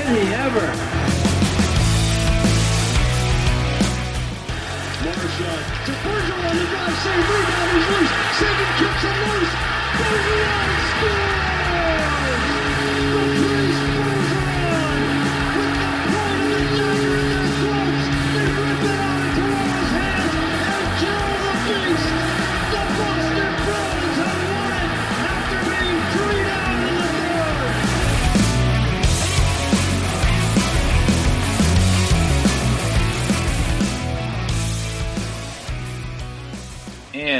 He ever? Marshall to Bergeron on the drive, save rebound, he's loose. Sagan kicks him loose. Bergeron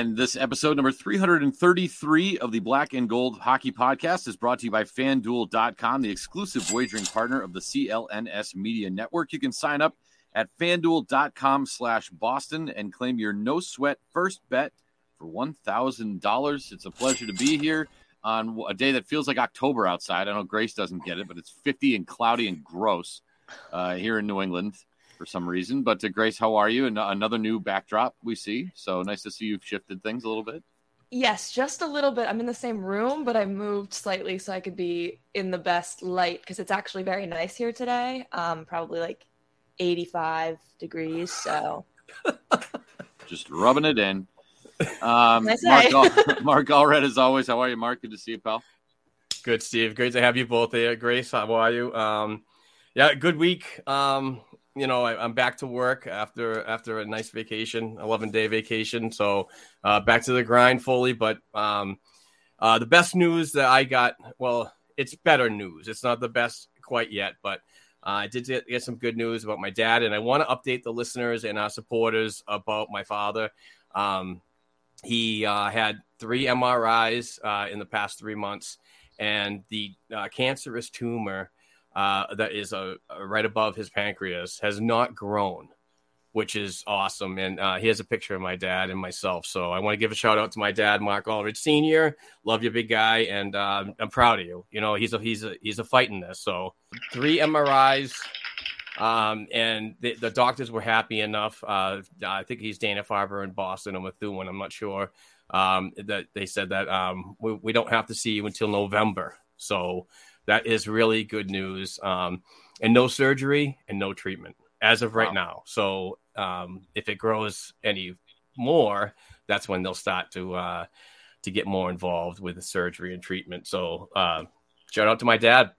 And this episode number 333 of the Black and Gold Hockey Podcast is brought to you by fanduel.com, the exclusive wagering partner of the CLNS Media Network. You can sign up at fanduel.com slash Boston and claim your no sweat first bet for $1,000. It's a pleasure to be here on a day that feels like October outside. I know Grace doesn't get it, but it's 50 and cloudy and gross uh, here in New England for some reason. But uh, Grace, how are you? And another new backdrop we see. So nice to see you've shifted things a little bit. Yes, just a little bit. I'm in the same room, but I moved slightly so I could be in the best light because it's actually very nice here today. Um, probably like 85 degrees. So Just rubbing it in. Um, Mark, day. Al- Mark Allred, as always. How are you, Mark? Good to see you, pal. Good, Steve. Great to have you both here. Grace, how are you? Um, yeah, good week. Um, you know, I, I'm back to work after after a nice vacation, 11 day vacation. So uh, back to the grind fully. But um, uh, the best news that I got, well, it's better news. It's not the best quite yet, but uh, I did get, get some good news about my dad, and I want to update the listeners and our supporters about my father. Um, he uh, had three MRIs uh, in the past three months, and the uh, cancerous tumor uh, that is uh, right above his pancreas has not grown, which is awesome. And uh, here's a picture of my dad and myself. So I want to give a shout out to my dad, Mark Allred Sr. Love you, big guy, and uh, I'm proud of you. You know, he's a he's a he's a fight in this. So three MRIs. Um, and the, the doctors were happy enough. Uh, I think he's Dana Farber in Boston or Methuen. I'm not sure. Um, that they said that um, we, we don't have to see you until November. So that is really good news. Um, and no surgery and no treatment as of right Wow. now. So um, if it grows any more, that's when they'll start to uh, to get more involved with the surgery and treatment. So uh, shout out to my dad.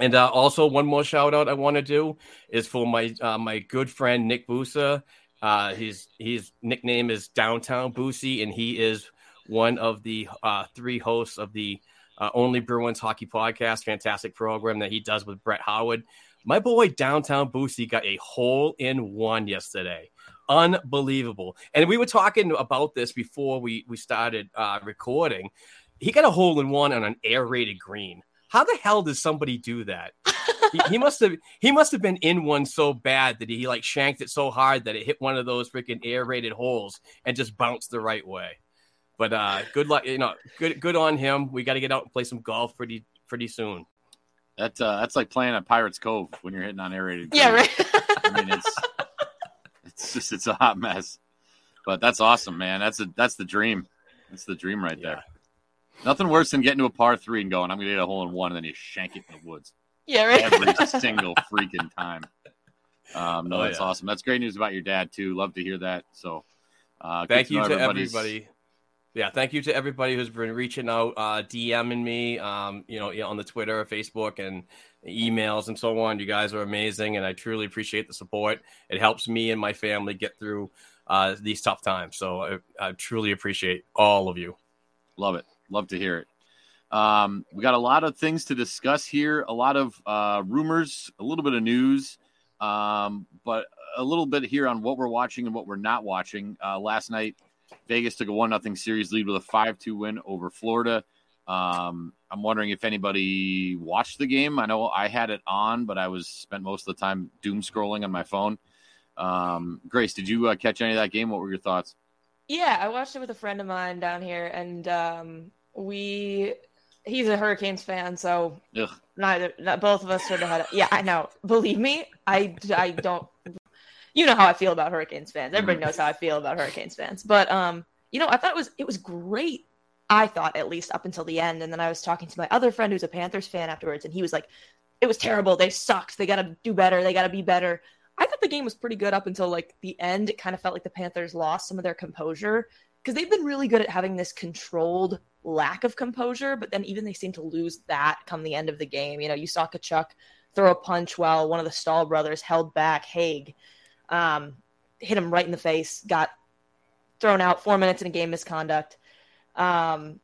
And uh, also one more shout out I want to do is for my uh, my good friend Nick Busa. Uh, his his nickname is Downtown Boosie, and he is one of the uh, three hosts of the uh, Only Bruins Hockey Podcast, fantastic program that he does with Brett Howard. My boy Downtown Boosie got a hole in one yesterday. Unbelievable. And we were talking about this before we, we started uh, recording. He got a hole in one on an aerated green. How the hell does somebody do that? he, he must have he must have been in one so bad that he like shanked it so hard that it hit one of those freaking aerated holes and just bounced the right way. But uh good luck, you know, good good on him. We got to get out and play some golf pretty pretty soon. That uh, that's like playing at Pirates Cove when you're hitting on aerated. Yeah, greens. right. I mean, it's it's just it's a hot mess. But that's awesome, man. That's a that's the dream. That's the dream right there. Nothing worse than getting to a par three and going, I'm gonna get a hole in one, and then you shank it in the woods yeah, right. every single freaking time. Um, no, Oh, that's yeah. awesome. That's great news about your dad too. Love to hear that. So, uh, good thank you to everybody's- everybody. Yeah, thank you to everybody who's been reaching out, uh, DMing me, um, you know, on the Twitter, Facebook, and emails and so on. You guys are amazing, and I truly appreciate the support. It helps me and my family get through uh, these tough times. So I, I truly appreciate all of you. Love it. Love to hear it. Um, we got a lot of things to discuss here, a lot of uh, rumors, a little bit of news, um, but a little bit here on what we're watching and what we're not watching. Uh, last night, Vegas took a one nothing series lead with a five two win over Florida. Um, I'm wondering if anybody watched the game. I know I had it on, but I was spent most of the time doom scrolling on my phone. Um, Grace, did you uh, catch any of that game? What were your thoughts? Yeah, I watched it with a friend of mine down here, and um, we he's a Hurricanes fan, so Ugh. neither not, both of us sort of had. Yeah, I know. Believe me, I I don't. You know how I feel about Hurricanes fans. Everybody knows how I feel about Hurricanes fans. But um, you know, I thought it was it was great. I thought at least up until the end, and then I was talking to my other friend who's a Panthers fan afterwards, and he was like, "It was terrible. They sucked. They got to do better. They got to be better." I thought the game was pretty good up until like the end. It kind of felt like the Panthers lost some of their composure because they've been really good at having this controlled lack of composure, but then even they seem to lose that come the end of the game. You know, you saw Tkachuk throw a punch while one of the Staal brothers held back Hague, um, hit him right in the face, got thrown out four minutes in a game misconduct. Um,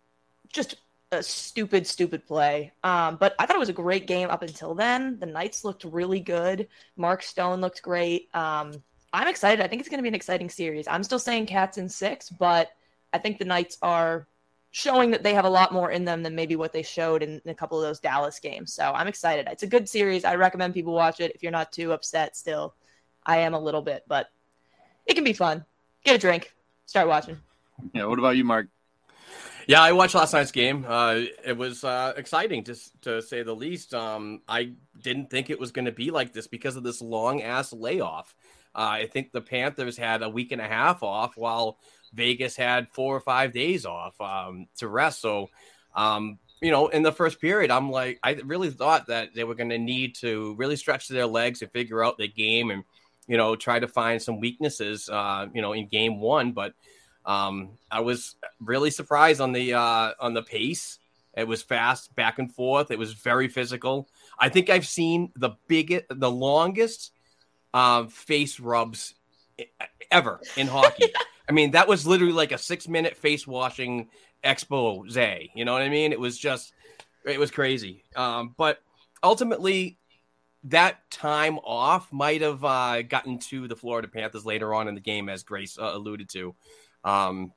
just a stupid, stupid play. Um, but I thought it was a great game up until then. The Knights looked really good. Mark Stone looked great. Um, I'm excited. I think it's going to be an exciting series. I'm still saying Cats in six, but I think the Knights are showing that they have a lot more in them than maybe what they showed in, in a couple of those Dallas games. So I'm excited. It's a good series. I recommend people watch it if you're not too upset still. I am a little bit, but it can be fun. Get a drink, start watching. Yeah. What about you, Mark? Yeah, I watched last night's game. Uh, it was uh, exciting to to say the least. Um, I didn't think it was going to be like this because of this long ass layoff. Uh, I think the Panthers had a week and a half off, while Vegas had four or five days off um, to rest. So, um, you know, in the first period, I'm like, I really thought that they were going to need to really stretch their legs and figure out the game and, you know, try to find some weaknesses, uh, you know, in game one. But um, I was really surprised on the uh, on the pace. It was fast, back and forth. It was very physical. I think I've seen the biggest, the longest uh, face rubs ever in hockey. I mean, that was literally like a six minute face washing expose. You know what I mean? It was just, it was crazy. Um, but ultimately, that time off might have uh, gotten to the Florida Panthers later on in the game, as Grace uh, alluded to. Um,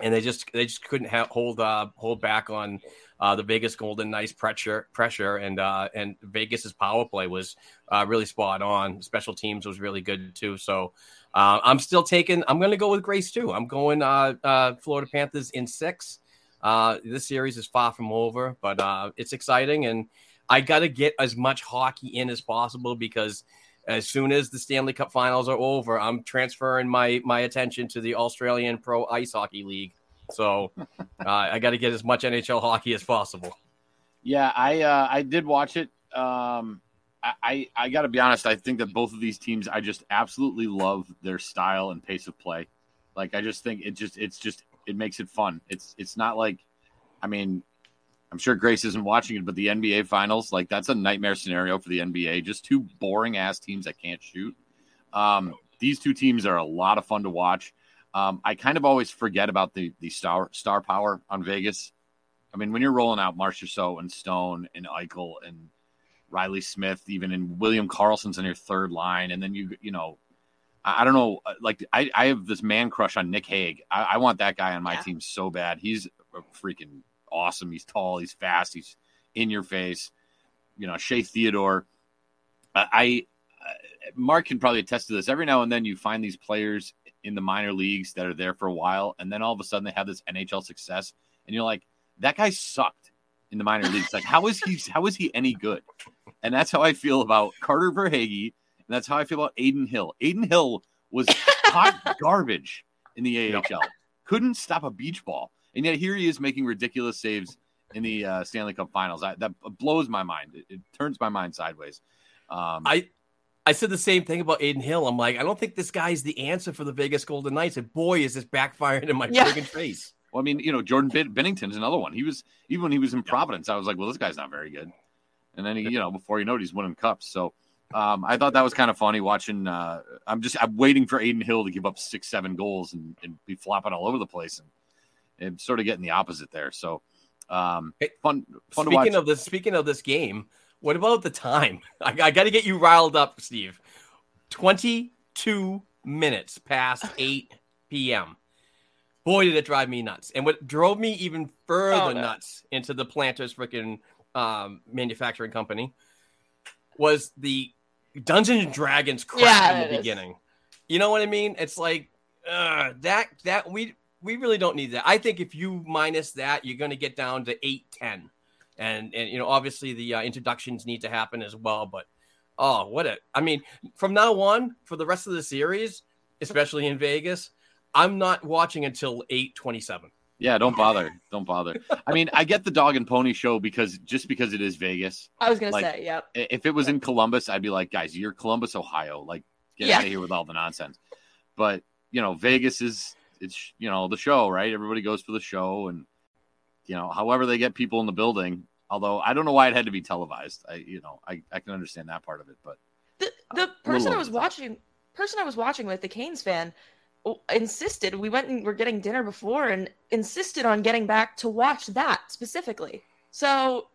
and they just they just couldn't ha- hold uh, hold back on uh, the Vegas Golden Knights pressure pressure and uh, and Vegas's power play was uh, really spot on. Special teams was really good too. So I'm still taking. I'm going to go with Grace too. I'm going Florida Panthers in six. This series is far from over, but it's exciting, and I got to get as much hockey in as possible because as soon as the Stanley Cup Finals are over, I'm transferring my my attention to the Australian Pro Ice Hockey League. So uh, I got to get as much NHL hockey as possible. Yeah, I uh, I did watch it. Um, I I, I got to be honest. I think that both of these teams, I just absolutely love their style and pace of play. Like I just think it just it's just it makes it fun. It's it's not like, I mean, I'm sure Grace isn't watching it, but the NBA finals, like that's a nightmare scenario for the NBA. Just two boring ass teams that can't shoot. Um, these two teams are a lot of fun to watch. Um, I kind of always forget about the the star star power on Vegas. I mean, when you're rolling out Marchessault and Stone and Eichel and Reilly Smith, even in William Karlsson's on your third line, and then you you know, I, I don't know, like I, I have this man crush on Nick Hague. I, I want that guy on my Yeah. team so bad. He's a freaking awesome. He's tall. He's fast. He's in your face. You know, Shea Theodore. I, I Mark can probably attest to this. Every now and then, you find these players in the minor leagues that are there for a while, and then all of a sudden they have this NHL success, and you're like, that guy sucked in the minor leagues. Like, how is he? How is he any good? And that's how I feel about Carter Verhaeghe, and that's how I feel about Adin Hill. Adin Hill was hot garbage in the AHL. Couldn't stop a beach ball, and yet here he is making ridiculous saves in the uh, Stanley Cup Finals. I, that blows my mind. It, it turns my mind sideways. Um, I I said the same thing about Adin Hill. I'm like, I don't think this guy's the answer for the Vegas Golden Knights. And boy, is this backfiring in my Yeah. friggin' face. Well, I mean, you know, Jordan Ben- Binnington's another one. He was even when he was in Providence, I was like, well, this guy's not very good. And then he, you know, before you know it, he's winning cups. So um, I thought that was kind of funny watching. Uh, I'm just I'm waiting for Adin Hill to give up six, seven goals and, and be flopping all over the place, and, and sort of getting the opposite there. So um, Hey, fun, fun to watch. Speaking of this, speaking of this game, what about the time? I, I got to get you riled up, Steve. Twenty-two minutes past eight p.m. Boy, did it drive me nuts! And what drove me even further Oh, no. nuts into the Planters freaking um, manufacturing company was the Dungeons and Dragons crap Yeah, in it the is. beginning. You know what I mean? It's like uh, that. That we we really don't need that. I think if you minus that, you're going to get down to eight ten and and you know obviously the uh, introductions need to happen as well but oh what a i mean from now on for the rest of the series especially in vegas i'm not watching until 827 yeah, don't bother, don't bother. I mean, I get the dog and pony show because just because it is Vegas. I was gonna Like- say, yep. If it was in Columbus, I'd be like, guys, you're Columbus, Ohio. Like, get Yeah. out of here with all the nonsense. But you know, Vegas is it's you know the show, right? Everybody goes for the show, and you know, however they get people in the building. Although I don't know why it had to be televised. I you know I, I can understand that part of it, but The the person I was watching, person I was watching with, the Canes fan, insisted. We went and were getting dinner before, and insisted on getting back to watch that specifically. So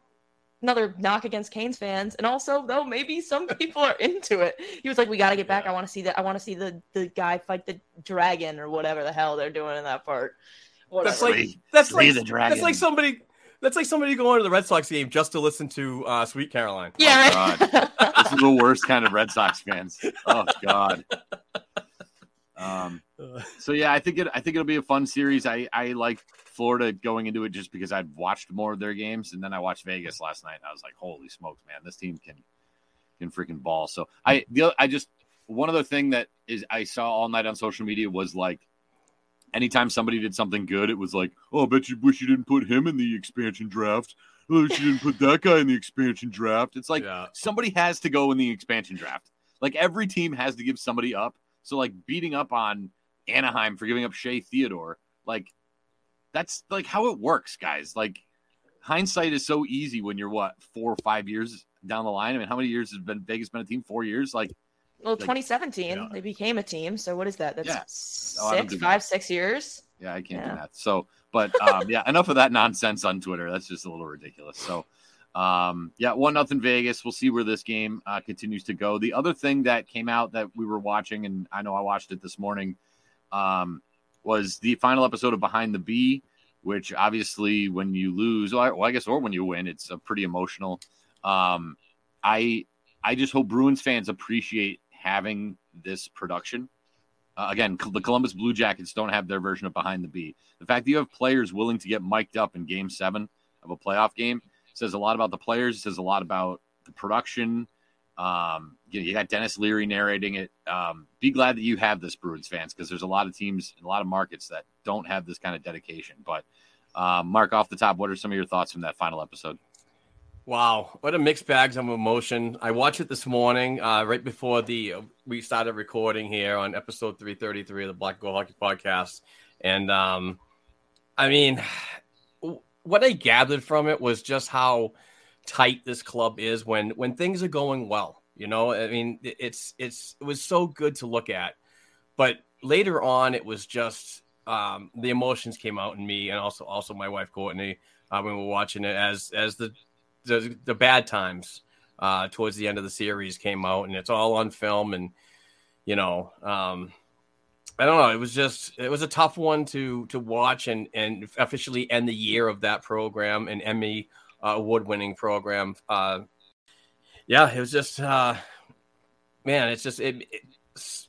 another knock against Canes fans, and also though maybe some people are into it. He was like, "We got to get back. I want to see that. I want to see the the guy fight the dragon or whatever the hell they're doing in that part." Whatever. that's like Slay- that's slay like the dragon. that's like somebody that's like somebody going to the red sox game just to listen to uh, sweet caroline yeah, Oh, right. this is the worst kind of Red Sox fans. Oh God. Um, so yeah, I think it. I think it'll be a fun series. I I like Florida going into it just because I'd watched more of their games, and then I watched Vegas last night. And I was like, holy smokes, man, this team can can freaking ball. So I the I just one other thing that is I saw all night on social media was like. Anytime somebody did something good, it was like, "Oh, I bet you wish you didn't put him in the expansion draft. Oh, you didn't put that guy in the expansion draft." It's like yeah. somebody has to go in the expansion draft. Like every team has to give somebody up. So like beating up on Anaheim for giving up Shea Theodore, like that's like how it works, guys. Like hindsight is so easy when you're what four or five years down the line. I mean, how many years has been Vegas been a team? Four years. Like well, like, 2017 yeah. they became a team. So what is that? That's Yeah. six, Oh, don't do six years. yeah, I can't Yeah. do that. So, but um, yeah, enough of that nonsense on Twitter. That's just a little ridiculous. So. Um, yeah, one nothing Vegas. We'll see where this game uh, continues to go. The other thing that came out that we were watching, and I know I watched it this morning, um, was the final episode of Behind the B, which obviously when you lose, well, I, guess, or when you win, it's uh, pretty emotional. Um, I I just hope Bruins fans appreciate having this production. Uh, again, the Columbus Blue Jackets don't have their version of Behind the B. The fact that you have players willing to get mic'd up in Game Seven of a playoff game says a lot about the players. It says a lot about the production. Um, you, you got Denis Leary narrating it. Um, be glad that you have this, Bruins fans, because there's a lot of teams and a lot of markets that don't have this kind of dedication. But um, Mark, off the top, what are some of your thoughts from that final episode? Wow, what a mixed bags of emotion. I watched it this morning, uh, right before the we started recording here on episode 333 of the Black Gold Hockey Podcast. And um, I mean, what I gathered from it was just how tight this club is when when things are going well. You know, I mean, it's it's it was so good to look at, but later on, it was just um, the emotions came out in me, and also also my wife Courtney uh, when we were watching it as as the the, the bad times uh, towards the end of the series came out, and it's all on film. And you know, um, I don't know. It was just it was a tough one to to watch and and officially end the year of that program, and Emmy award winning program. Uh, yeah, it was just uh, man. It's just it, it,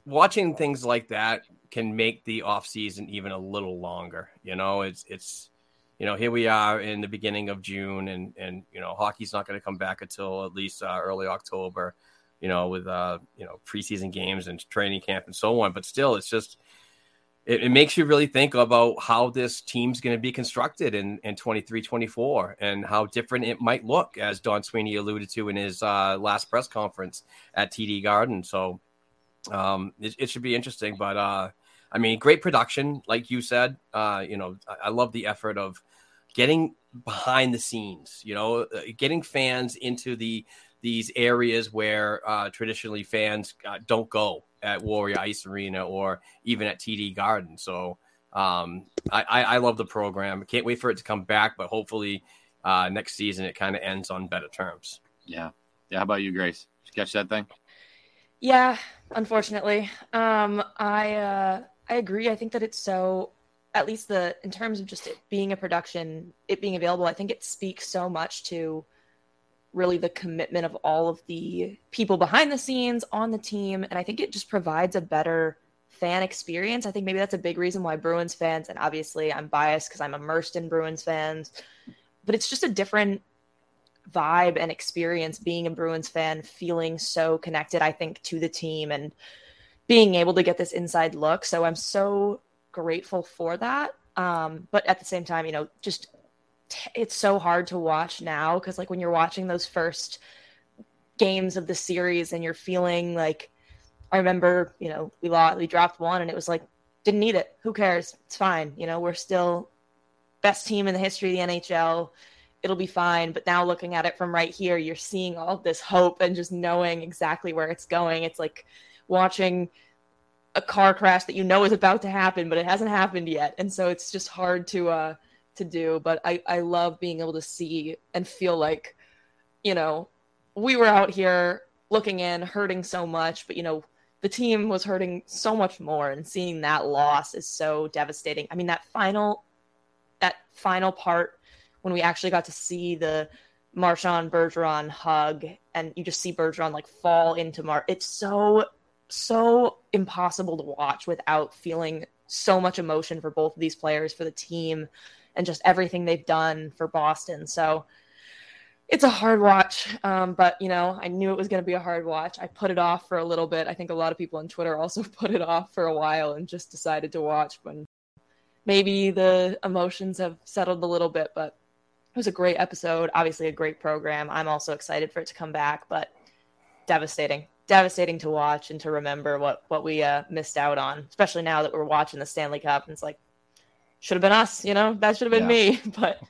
watching things like that can make the off season even a little longer. You know, it's it's you know, here we are in the beginning of June, and and you know, hockey's not going to come back until at least uh, early October. You know, with uh, you know preseason games and training camp and so on. But still, it's just it, it makes you really think about how this team's going to be constructed in in 23, 24, and how different it might look, as Don Sweeney alluded to in his uh, last press conference at TD Garden. So um, it, it should be interesting, but. uh I mean, great production, like you said. Uh, you know, I, I love the effort of getting behind the scenes, you know, uh, getting fans into the these areas where uh, traditionally fans uh, don't go at Warrior Ice Arena or even at TD Garden. So um, I, I, love the program. Can't wait for it to come back, but hopefully uh, next season it kind of ends on better terms. Yeah. Yeah. How about you, Grace? Did you catch that thing? Yeah, unfortunately. Um, I uh, I agree. I think that it's so at least the in terms of just it being a production, it being available, I think it speaks so much to really the commitment of all of the people behind the scenes on the team. And I think it just provides a better fan experience. I think maybe that's a big reason why Bruins fans, and obviously I'm biased because I'm immersed in Bruins fans, but it's just a different vibe and experience being a Bruins fan, feeling so connected, I think, to the team and being able to get this inside look. So I'm so grateful for that. Um, but at the same time, you know, just it's so hard to watch now because like when you're watching those first games of the series and you're feeling like I remember, you know, we lost, we dropped one and it was like didn't need it. Who cares? It's fine. You know, we're still best team in the history of the NHL. It'll be fine. But now looking at it from right here, you're seeing all this hope and just knowing exactly where it's going. It's like watching a car crash that you know is about to happen, but it hasn't happened yet, and so it's just hard to uh to do. But I I love being able to see and feel like, you know, we were out here looking in, hurting so much, but you know, the team was hurting so much more, and seeing that loss is so devastating. I mean, that final that final part when we actually got to see the Marchand Bergeron hug, and you just see Bergeron like fall into Mar. It's so so impossible to watch without feeling so much emotion for both of these players, for the team, and just everything they've done for Boston. So it's a hard watch, um, but you know, I knew it was going to be a hard watch. I put it off for a little bit. I think a lot of people on Twitter also put it off for a while and just decided to watch when maybe the emotions have settled a little bit. But it was a great episode, obviously a great program. I'm also excited for it to come back, but devastating devastating to watch and to remember what what we uh, missed out on, especially now that we're watching the Stanley Cup. And it's like, should have been us, you know, that should have been yeah. me. But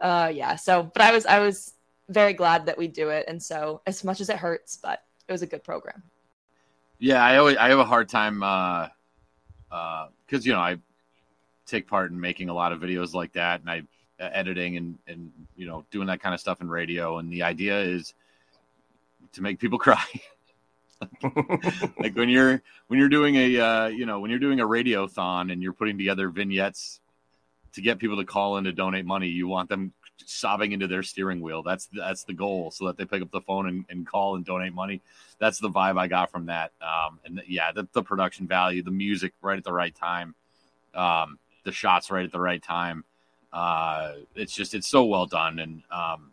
uh, yeah, so but I was I was very glad that we do it, and so as much as it hurts, but it was a good program. Yeah, I always I have a hard time uh, uh, because you know I take part in making a lot of videos like that, and I uh, editing and and you know doing that kind of stuff in radio, and the idea is to make people cry. like when you're when you're doing a uh, you know when you're doing a radiothon and you're putting together vignettes to get people to call in to donate money, you want them sobbing into their steering wheel. That's that's the goal, so that they pick up the phone and, and call and donate money. That's the vibe I got from that. Um, and yeah, the, the, production value, the music right at the right time, um, the shots right at the right time. Uh, it's just it's so well done, and um,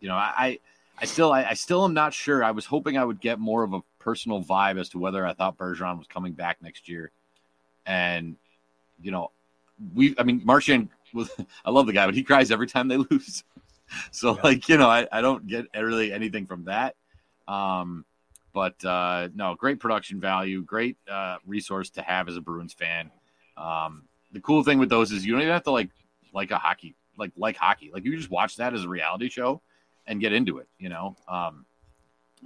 you know I I still, I, I, still am not sure. I was hoping I would get more of a personal vibe as to whether I thought Bergeron was coming back next year. And you know, we, I mean, Marchand was. I love the guy, but he cries every time they lose. so, like, you know, I, I don't get really anything from that. Um, but uh, no, great production value, great uh, resource to have as a Bruins fan. Um, the cool thing with those is you don't even have to like like a hockey like like hockey. Like you just watch that as a reality show and get into it. You know. Um,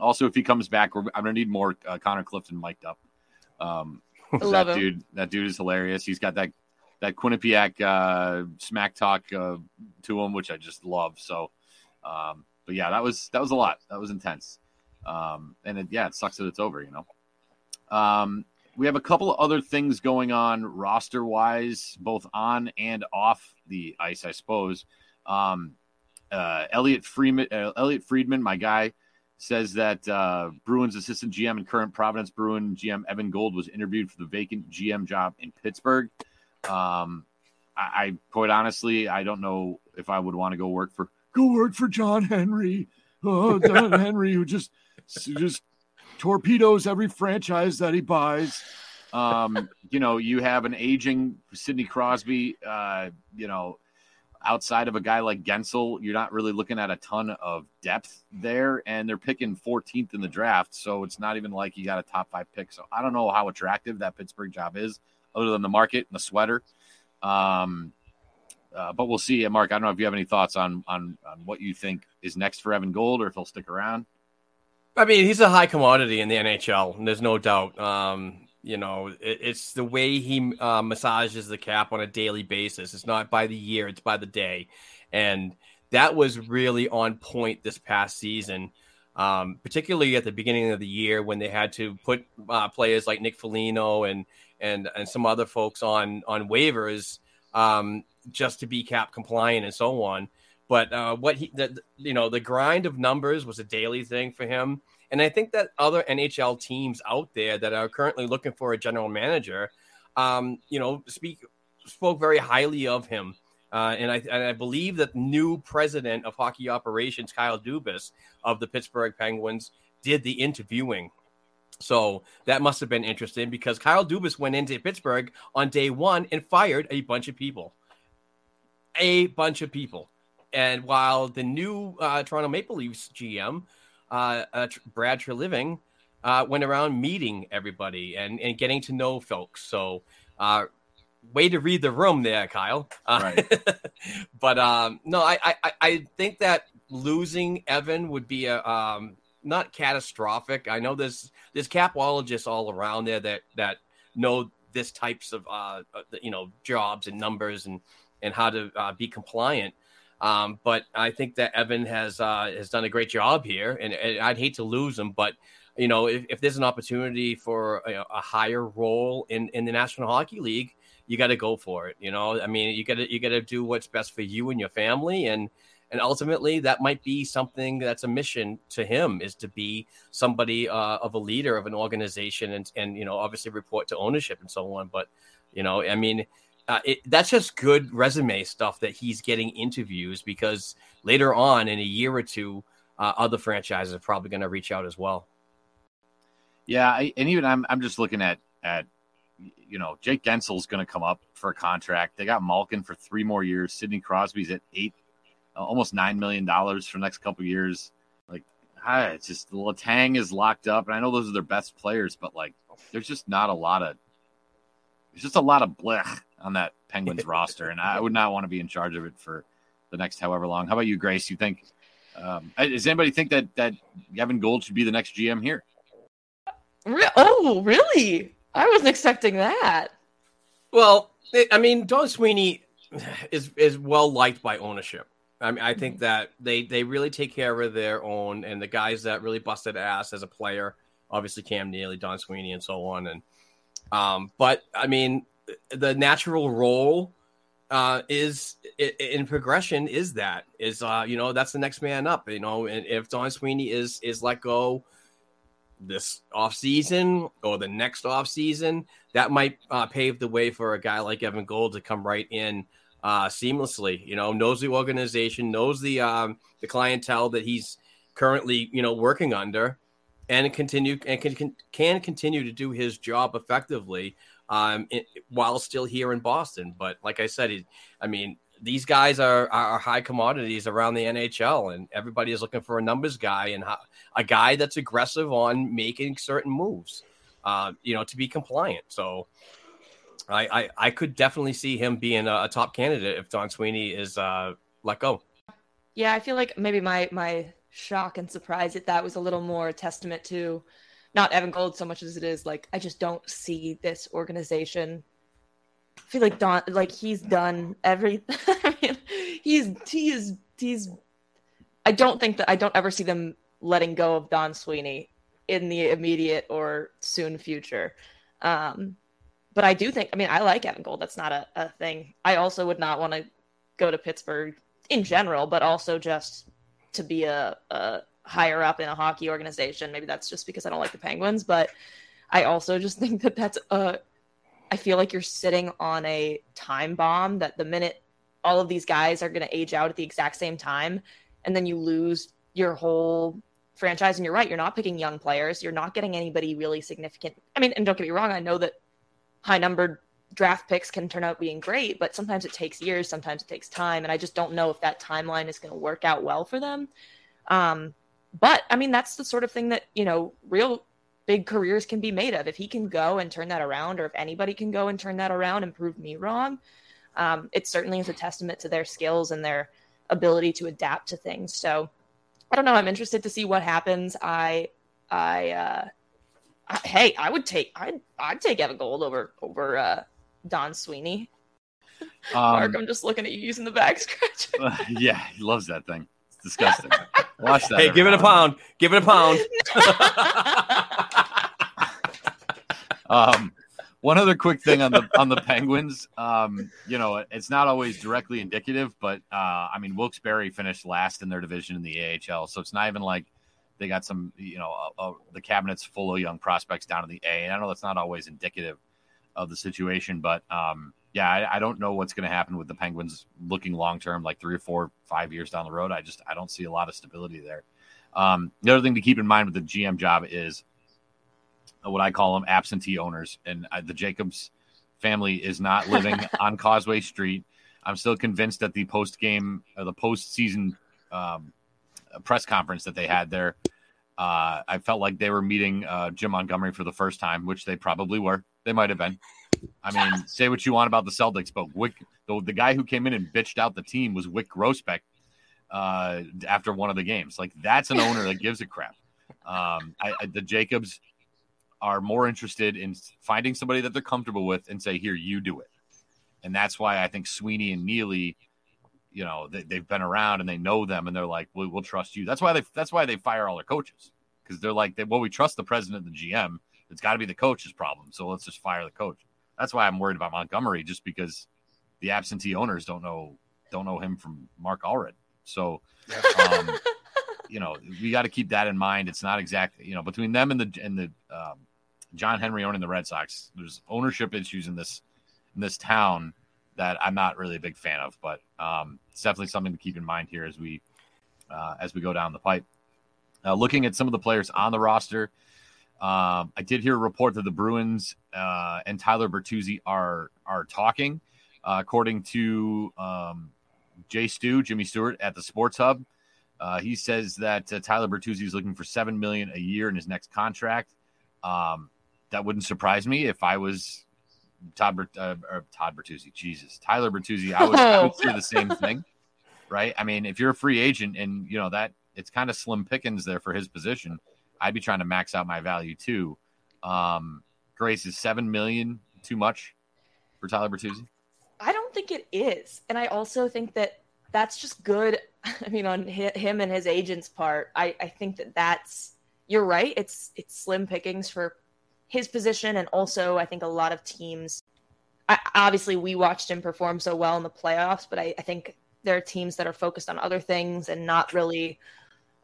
also, if he comes back, I'm gonna need more uh, Connor Clifton mic'd up. Um, that him. dude, that dude is hilarious. He's got that that Quinnipiac uh, smack talk uh, to him, which I just love. So, um, but yeah, that was that was a lot. That was intense. Um, and it, yeah, it sucks that it's over. You know. Um, we have a couple of other things going on roster wise, both on and off the ice, I suppose. Um, uh, Elliot Freeman, uh, Elliot Friedman, my guy, says that uh, Bruins assistant GM and current Providence Bruin GM Evan Gold was interviewed for the vacant GM job in Pittsburgh. Um, I, I quite honestly, I don't know if I would want to go work for go work for John Henry. Oh, John Henry, who just just torpedoes every franchise that he buys. Um, you know, you have an aging Sidney Crosby. Uh, you know, outside of a guy like Guentzel, you're not really looking at a ton of depth there, and they're picking 14th in the draft, so it's not even like you got a top five pick. So I don't know how attractive that Pittsburgh job is, other than the market and the sweater. Um, uh, but we'll see. Mark, I don't know if you have any thoughts on on on what you think is next for Evan Gold, or if he'll stick around. I mean, he's a high commodity in the NHL, there's no doubt. Um, you know, it, it's the way he uh, massages the cap on a daily basis. It's not by the year; it's by the day, and that was really on point this past season. Um, particularly at the beginning of the year when they had to put uh, players like Nick Foligno and and and some other folks on on waivers um, just to be cap compliant and so on. But uh, what he, the, you know, the grind of numbers was a daily thing for him. And I think that other NHL teams out there that are currently looking for a general manager, um, you know, speak spoke very highly of him. Uh, and I and I believe that new president of hockey operations, Kyle Dubas of the Pittsburgh Penguins, did the interviewing. So that must have been interesting because Kyle Dubas went into Pittsburgh on day one and fired a bunch of people, a bunch of people. And while the new uh, Toronto Maple Leafs GM, uh, uh, Brad Treliving, uh, went around meeting everybody and, and getting to know folks. So, uh, way to read the room there, Kyle. Uh, but um, no, I, I I think that losing Evan would be a um, not catastrophic. I know there's there's capologists all around there that that know this types of uh, uh, you know jobs and numbers and and how to uh, be compliant. Um, but I think that Evan has uh, has done a great job here, and, and I'd hate to lose him. But you know, if, if there's an opportunity for a, a higher role in, in the National Hockey League, you got to go for it. You know, I mean, you got to you got to do what's best for you and your family, and and ultimately that might be something that's a mission to him is to be somebody uh, of a leader of an organization, and and you know, obviously report to ownership and so on. But you know, I mean. Uh, it, that's just good resume stuff that he's getting interviews because later on in a year or two, uh, other franchises are probably going to reach out as well. Yeah, I, and even I'm I'm just looking at at you know Jake Guentzel's going to come up for a contract. They got Malkin for three more years. Sidney Crosby's at eight, uh, almost nine million dollars for the next couple years. Like, ah, it's just Letang is locked up, and I know those are their best players, but like, there's just not a lot of there's just a lot of blech on that Penguins roster, and I would not want to be in charge of it for the next however long. How about you, Grace? You think? Um, does anybody think that that Evan Gold should be the next GM here? Re- oh, really? I wasn't expecting that. Well, it, I mean, Don Sweeney is is well liked by ownership. I mean, I think that they they really take care of their own, and the guys that really busted ass as a player, obviously Cam Neely, Don Sweeney, and so on. And um, but I mean, the natural role uh, is in progression is that is uh, you know that's the next man up. You know, and if Don Sweeney is is let go this off season or the next off season, that might uh, pave the way for a guy like Evan Gold to come right in uh, seamlessly. You know, knows the organization, knows the um, the clientele that he's currently you know working under, and continue and can can, can continue to do his job effectively um, it, while still here in Boston. But like I said, he, I mean, these guys are, are high commodities around the NHL, and everybody is looking for a numbers guy and a guy that's aggressive on making certain moves, uh, you know, to be compliant. So I, I, I could definitely see him being a, a top candidate if Don Sweeney is uh, let go. Yeah, I feel like maybe my my shock and surprise at that was a little more testament to not Evan Gold so much as it is like I just don't see this organization I feel like Don, like he's done every. I mean, he's he is he's. I don't think that I don't ever see them letting go of Don Sweeney in the immediate or soon future. Um, but I do think. I mean, I like Evan Gold. That's not a, a thing. I also would not want to go to Pittsburgh in general, but also just to be a, a higher up in a hockey organization. Maybe that's just because I don't like the Penguins, but I also just think that that's a I feel like you're sitting on a time bomb that the minute all of these guys are going to age out at the exact same time, and then you lose your whole franchise. And you're right, you're not picking young players. You're not getting anybody really significant. I mean, and don't get me wrong, I know that high numbered draft picks can turn out being great, but sometimes it takes years, sometimes it takes time. And I just don't know if that timeline is going to work out well for them. Um, but I mean, that's the sort of thing that, you know, real big careers can be made of. If he can go and turn that around, or if anybody can go and turn that around and prove me wrong, um, it certainly is a testament to their skills and their ability to adapt to things. So I don't know. I'm interested to see what happens. I, I, uh, I hey, I would take, I'd, I'd take Evan Gold over, over, uh, Don Sweeney. Um, Mark, I'm just looking at you using the back scratcher. uh, yeah, he loves that thing. It's disgusting. Watch that. Hey, give it a pound. Give it a pound. um, one other quick thing on the on the Penguins. Um, you know, it's not always directly indicative, but uh, I mean, Wilkes-Barre finished last in their division in the AHL, so it's not even like they got some, you know, uh, uh, the cabinet's full of young prospects down in the A. And I know that's not always indicative of the situation, but um, yeah, I, I, don't know what's going to happen with the Penguins looking long term, like three or four, five years down the road. I just I don't see a lot of stability there. Um, the other thing to keep in mind with the GM job is what I call them absentee owners, and uh, the Jacobs family is not living on Causeway Street. I'm still convinced that the post game, or the post season um, press conference that they had there, uh, I felt like they were meeting uh, Jim Montgomery for the first time, which they probably were. They might have been. I mean, say what you want about the Celtics, but Wyc, the, the guy who came in and bitched out the team was Wyc Grousbeck uh, after one of the games. Like that's an owner that gives a crap. Um, I, I, the Jacobs are more interested in finding somebody that they're comfortable with and say, "Here, you do it." And that's why I think Sweeney and Neely, you know, they, have been around and they know them, and they're like, "We'll, we'll trust you." That's why they that's why they fire all their coaches because they're like, they, "Well, we trust the president and the GM. It's got to be the coach's problem, so let's just fire the coach." That's why I'm worried about Montgomery, just because the absentee owners don't know don't know him from Mark Allred. So, um, you know, we got to keep that in mind. It's not exactly you know between them and the and the um, John Henry owning the Red Sox. There's ownership issues in this in this town that I'm not really a big fan of, but um, it's definitely something to keep in mind here as we uh, as we go down the pipe. Uh, looking at some of the players on the roster, um, I did hear a report that the Bruins uh, and Tyler Bertuzzi are are talking, uh, according to um, Jay Stu, Jimmy Stewart at the Sports Hub. Uh, he says that uh, Tyler Bertuzzi is looking for seven million a year in his next contract. Um, that wouldn't surprise me if I was Todd Bert, uh, or Todd Bertuzzi. Jesus, Tyler Bertuzzi. I would, I would say the same thing, right? I mean, if you're a free agent and you know that it's kind of slim pickings there for his position I'd be trying to max out my value too. Um, Grace is seven million too much for Tyler Bertuzzi? I don't think it is, and I also think that that's just good. I mean, on him and his agent's part, I, I think that that's you're right. It's it's slim pickings for his position, and also I think a lot of teams. I, obviously, we watched him perform so well in the playoffs, but I, I think there are teams that are focused on other things and not really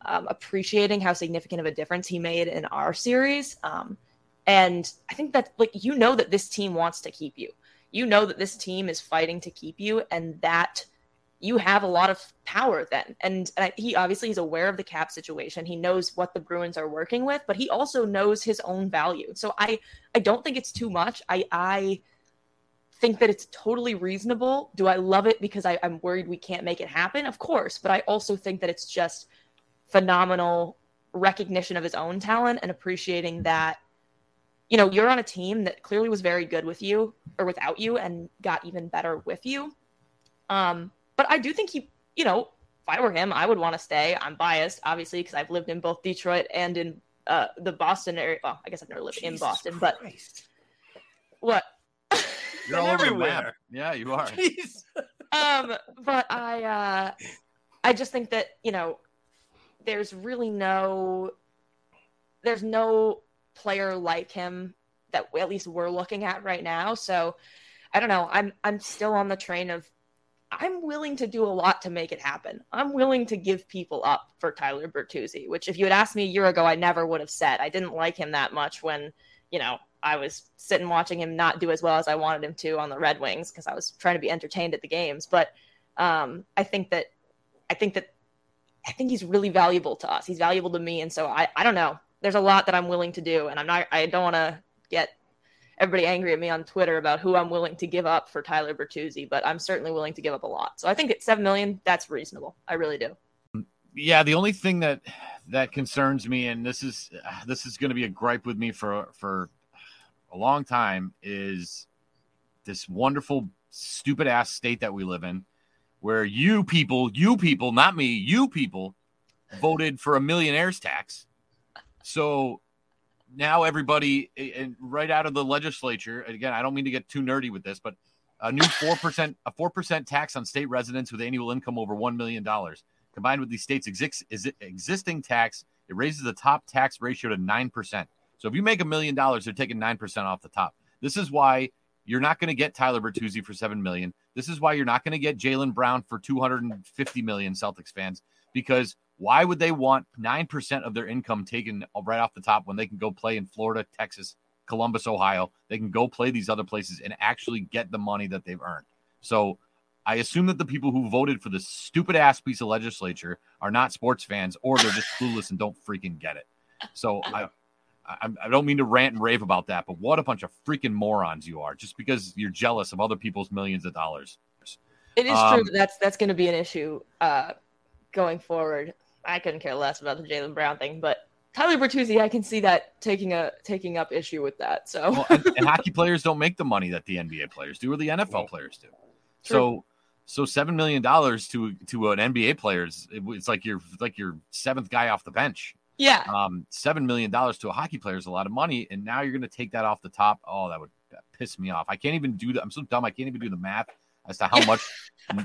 um, appreciating how significant of a difference he made in our series. Um, and I think that, like, you know, that this team wants to keep you. You know that this team is fighting to keep you, and that you have a lot of power then. And, and he obviously is aware of the cap situation. He knows what the Bruins are working with, but he also knows his own value. So I, I don't think it's too much. I, I think that it's totally reasonable. Do I love it because I, I'm worried we can't make it happen? Of course, but I also think that it's just phenomenal recognition of his own talent and appreciating that you know you're on a team that clearly was very good with you or without you and got even better with you um but i do think he you know if i were him i would want to stay i'm biased obviously because i've lived in both detroit and in uh the boston area well i guess i've never lived in boston but what You're all over the map. Yeah, you are. Jeez. um but i uh i just think that you know there's really no there's no player like him that at least we're looking at right now. So i don't know. I'm i'm still on the train of i'm willing to do a lot to make it happen. I'm willing to give people up for tyler bertuzzi which if you had asked me a year ago i never would have said. I didn't like him that much when you know i was sitting watching him not do as well as i wanted him to on the red wings because i was trying to be entertained at the games. But um, i think that i think that I think he's really valuable to us. He's valuable to me, and so I, I don't know. There's a lot that I'm willing to do, and I'm not. I don't want to get everybody angry at me on Twitter about who I'm willing to give up for Tyler Bertuzzi, but I'm certainly willing to give up a lot. So I think at seven million, that's reasonable. I really do. Yeah, the only thing that that concerns me, and this is this is going to be a gripe with me for for a long time, is this wonderful stupid ass state that we live in, where you people, you people, not me, you people, voted for a millionaire's tax. So now everybody, and right out of the legislature, again, I don't mean to get too nerdy with this, but a new four percent, a four percent tax on state residents with annual income over one million dollars, combined with the state's existing tax, it raises the top tax ratio to nine percent. So if you make a million dollars, they're taking nine percent off the top. This is why you're not going to get Tyler Bertuzzi for seven million. This is why you're not going to get Jaylen Brown for 250 million Celtics fans because why would they want 9% of their income taken right off the top when they can go play in Florida, Texas, Columbus, Ohio? They can go play these other places and actually get the money that they've earned. So I assume that the people who voted for this stupid ass piece of legislature are not sports fans or they're just clueless and don't freaking get it. So I, I, I don't mean to rant and rave about that, but what a bunch of freaking morons you are just because you're jealous of other people's millions of dollars. It is Um, true that that's that's going to be an issue uh, going forward. I couldn't care less about the Jaylen Brown thing, but Tyler Bertuzzi, I can see that taking a taking up issue with that. So well, and, and hockey players don't make the money that the NBA players do or the NFL players do. So, so seven million dollars to to an NBA player is it- it's like you're it's like your seventh guy off the bench. Yeah, Um, seven million dollars to a hockey player is a lot of money, and now you're going to take that off the top. Oh, that would piss me off. I can't even do that. I'm so dumb. I can't even do the math as to how much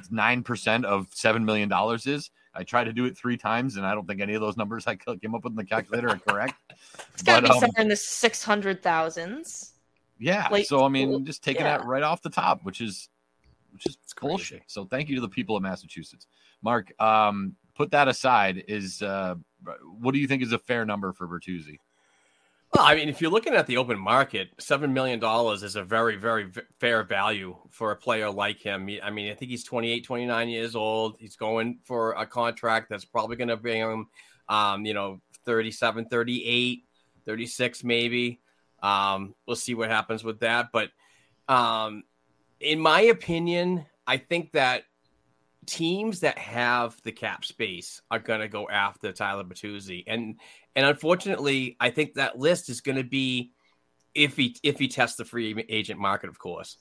nine percent of seven million dollars is. I tried to do it three times, and I don't think any of those numbers I came up with in the calculator are correct. it's got to be um, somewhere in the six hundred thousands. Yeah. Like, so I mean, just taking yeah. that right off the top, which is which is crazy. bullshit. So thank you to the people of Massachusetts. Mark, um, put that aside. Is uh, what do you think is a fair number for Bertuzzi? Well, I mean, if you're looking at the open market, seven million dollars is a very, very v- fair value for a player like him. I mean, I think he's 28, 29 years old. He's going for a contract that's probably going to bring him, um, you know, 37, 38, 36 maybe. Um, we'll see what happens with that. But um, in my opinion, I think that teams that have the cap space are going to go after Tyler Bertuzzi, and and unfortunately, I think that list is going to be if he if he tests the free agent market, of course.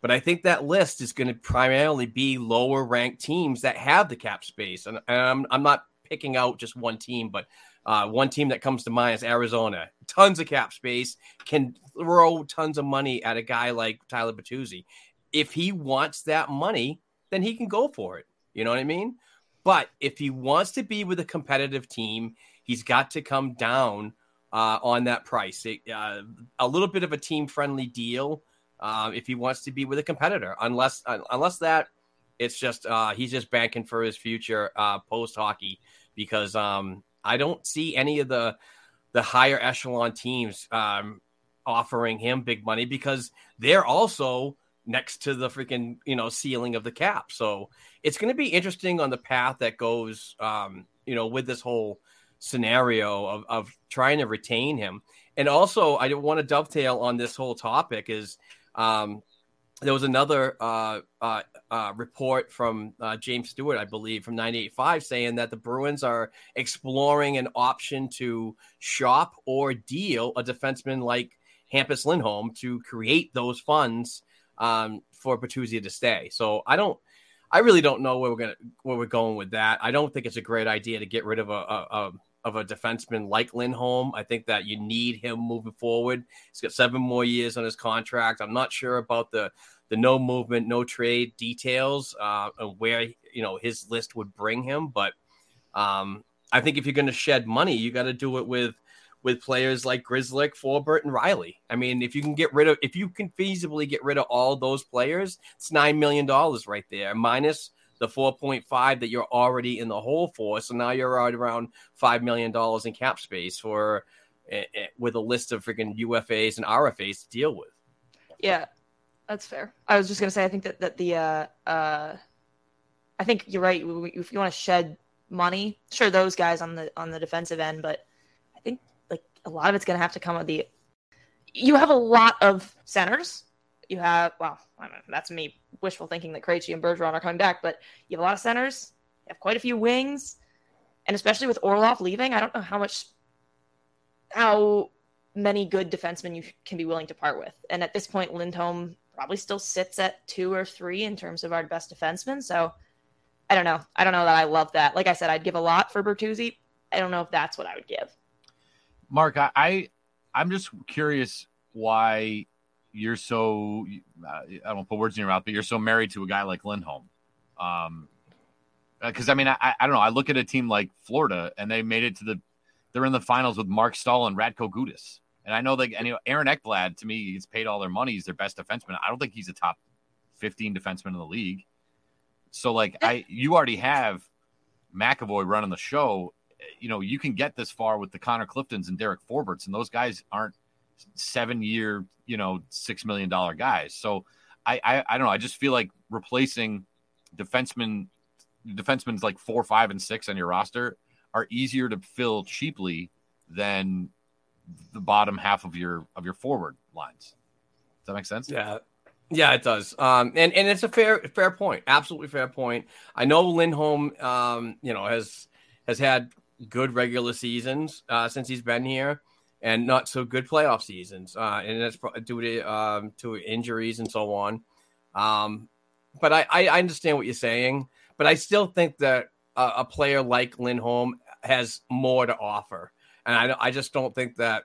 But I think that list is going to primarily be lower ranked teams that have the cap space, and, and I'm I'm not picking out just one team, but uh, one team that comes to mind is Arizona. Tons of cap space, can throw tons of money at a guy like Tyler Bertuzzi. If he wants that money, then he can go for it. You know what I mean? But if he wants to be with a competitive team, he's got to come down uh, on that price. It, uh, a little bit of a team friendly deal uh, if he wants to be with a competitor. Unless unless that, it's just uh, he's just banking for his future uh, post hockey because um, I don't see any of the the higher echelon teams um, offering him big money because they're also next to the freaking you know ceiling of the cap. So it's going to be interesting on the path that goes um, you know with this whole scenario of, of trying to retain him. And also, I want to dovetail on this whole topic is um, there was another uh, uh, uh, report from uh, James Stewart, I believe, from 98.5, saying that the Bruins are exploring an option to shop or deal a defenseman like Hampus Lindholm to create those funds um, for Bertuzzi to stay. So I don't, I really don't know where we're gonna where we're going with that. I don't think it's a great idea to get rid of a, a, a of a defenseman like Lindholm. I think that you need him moving forward. He's got seven more years on his contract. I'm not sure about the the no movement, no trade details uh, and where you know his list would bring him, but um, I think if you're going to shed money, you got to do it with with players like Grzelcyk, Forbort, and Reilly. I mean, if you can get rid of, if you can feasibly get rid of all those players, it's nine million dollars right there, minus the 4.5 that you're already in the hole for. So now you're right around $5 million in cap space for uh, with a list of freaking UFAs and RFAs to deal with. Yeah, that's fair. I was just going to say, I think that, that the, uh, uh, I think you're right. If you want to shed money, sure, those guys on the, on the defensive end, but a lot of it's going to have to come with the, you have a lot of centers you have, well, that's me wishful thinking that Krejci and Bergeron are coming back, but you have a lot of centers, you have quite a few wings, and especially with Orlov leaving, I don't know how much, how many good defensemen you can be willing to part with. And at this point, Lindholm probably still sits at two or three in terms of our best defensemen. So I don't know. I don't know that I love that. Like I said, I'd give a lot for Bertuzzi. I don't know if that's what I would give. Mark, I, I I'm just curious why you're so uh, I don't put words in your mouth, but you're so married to a guy like Lindholm. Um, because uh, I mean, I, I don't know. I look at a team like Florida, and they made it to the they're in the finals with Marc Staal and Radko Gudas. And I know that know, Aaron Ekblad to me, he's paid all their money. He's their best defenseman. I don't think he's a top 15 defenseman in the league. So like I you already have McAvoy running the show. You know, you can get this far with the Connor Cliftons and Derek Forborts, and those guys aren't seven year, you know, six million dollar guys. So I, I, I don't know. I just feel like replacing defensemen, defensemen's like four, five, and six on your roster are easier to fill cheaply than the bottom half of your of your forward lines. Does that make sense? Yeah. Yeah, it does. Um, and, and it's a fair fair point. Absolutely fair point. I know Lindholm um, you know, has has had good regular seasons uh, since he's been here and not so good playoff seasons, uh, and that's due to um, to injuries and so on. Um, but I, I understand what you're saying, but I still think that a, a player like Lindholm has more to offer, and I, I just don't think that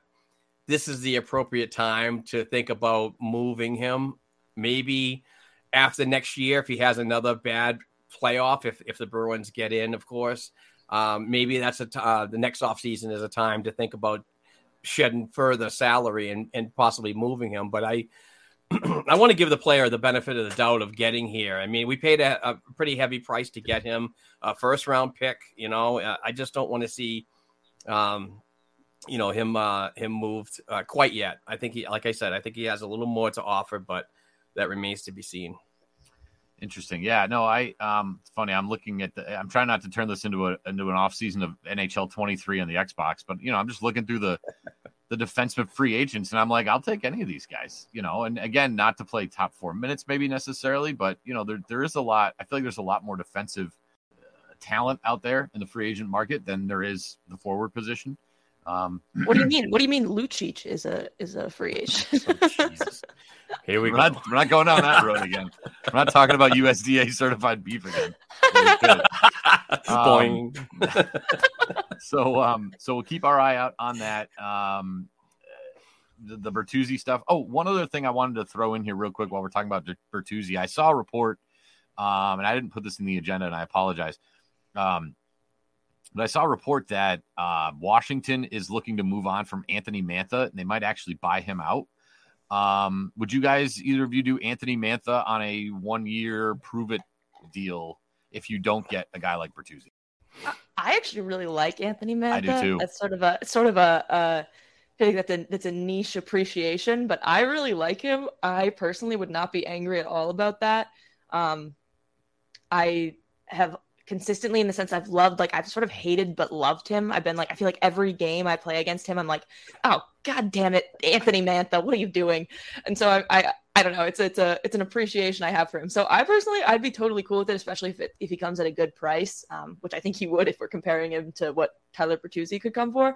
this is the appropriate time to think about moving him. Maybe after next year, if he has another bad playoff, if if the Bruins get in, of course, um, maybe that's a t- uh, the next offseason is a time to think about shedding further salary and, and possibly moving him. But I I want to give the player the benefit of the doubt of getting here. I mean, we paid a, a pretty heavy price to get him, a first round pick. You know, I just don't want to see, um, you know, him uh, him moved uh, quite yet. I think he, like I said, I think he has a little more to offer, but that remains to be seen. Interesting. Yeah. No, I um it's funny. I'm looking at the I'm trying not to turn this into a into an off season of NHL 23 on the Xbox, but you know, I'm just looking through the the defenseman free agents and I'm like, I'll take any of these guys, you know, and again, not to play top 4 minutes maybe necessarily, but you know, there there is a lot I feel like there's a lot more defensive uh, talent out there in the free agent market than there is the forward position. Um, what do you mean? What do you mean Lucic is a is a free agent? oh, Here we we're go. Not, we're not going down that road again. We're not talking about USDA certified beef again. um, so um, so we'll keep our eye out on that. Um, the, the Bertuzzi stuff. Oh, one other thing I wanted to throw in here real quick while we're talking about Bertuzzi. I saw a report, um, and I didn't put this in the agenda, and I apologize. Um, but I saw a report that uh, Washington is looking to move on from Anthony Mantha, and they might actually buy him out. Um, would you guys, either of you, do Anthony Mantha on a one-year prove-it deal if you don't get a guy like Bertuzzi? I actually really like Anthony Mantha. I do too. That's sort of a sort of a. Uh, I think that's a that's a niche appreciation, but I really like him. I personally would not be angry at all about that. Um, I have consistently in the sense I've loved, like I've sort of hated but loved him. I've been like, I feel like every game I play against him, I'm like, oh god damn it, Anthony Mantha, what are you doing? And so I I, I don't know. It's it's a it's an appreciation I have for him. So I personally, I'd be totally cool with it, especially if it, if he comes at a good price, um, which I think he would if we're comparing him to what Tyler Bertuzzi could come for.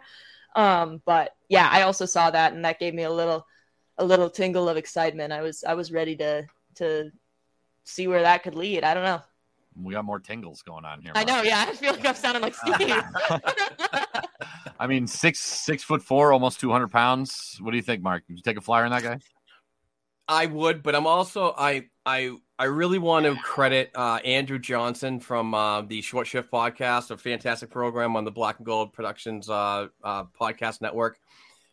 Um, but yeah, I also saw that, and that gave me a little a little tingle of excitement. I was I was ready to to see where that could lead. I don't know. We got more tingles going on here. I know. Yeah, I feel like I'm sounding like Steve. I mean, six six foot four, almost two hundred pounds. What do you think, Mark? Did you take a flyer on that guy? I would, but I'm also I I I really want to credit uh, Andrew Johnson from uh, the Short Shift podcast, a fantastic program on the Black and Gold Productions uh, uh, podcast network.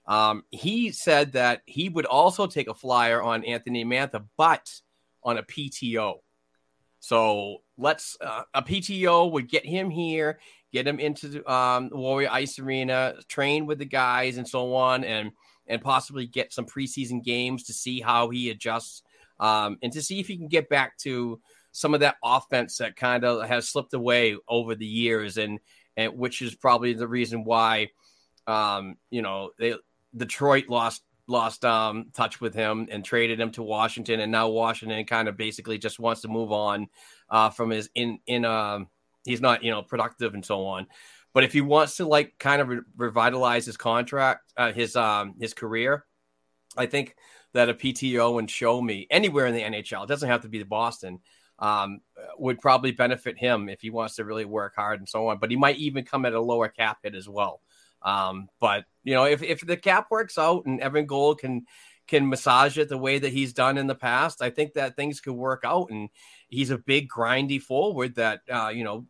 Um, he said that he would also take a flyer on Anthony Mantha, but on a PTO. So let's uh, a PTO would get him here, get him into um, Warrior Ice Arena, train with the guys, and so on, and and possibly get some preseason games to see how he adjusts um, and to see if he can get back to some of that offense that kind of has slipped away over the years, and and which is probably the reason why um, you know they Detroit lost lost um, touch with him and traded him to Washington, and now Washington kind of basically just wants to move on uh, from his in in uh, he's not you know productive and so on. But if he wants to like kind of re- revitalize his contract, uh, his um his career, I think that a PTO and show me anywhere in the NHL, it doesn't have to be the Boston, um, would probably benefit him if he wants to really work hard and so on. But he might even come at a lower cap hit as well. Um, but you know, if if the cap works out and Evan Gold can can massage it the way that he's done in the past, I think that things could work out. And he's a big grindy forward that uh, you know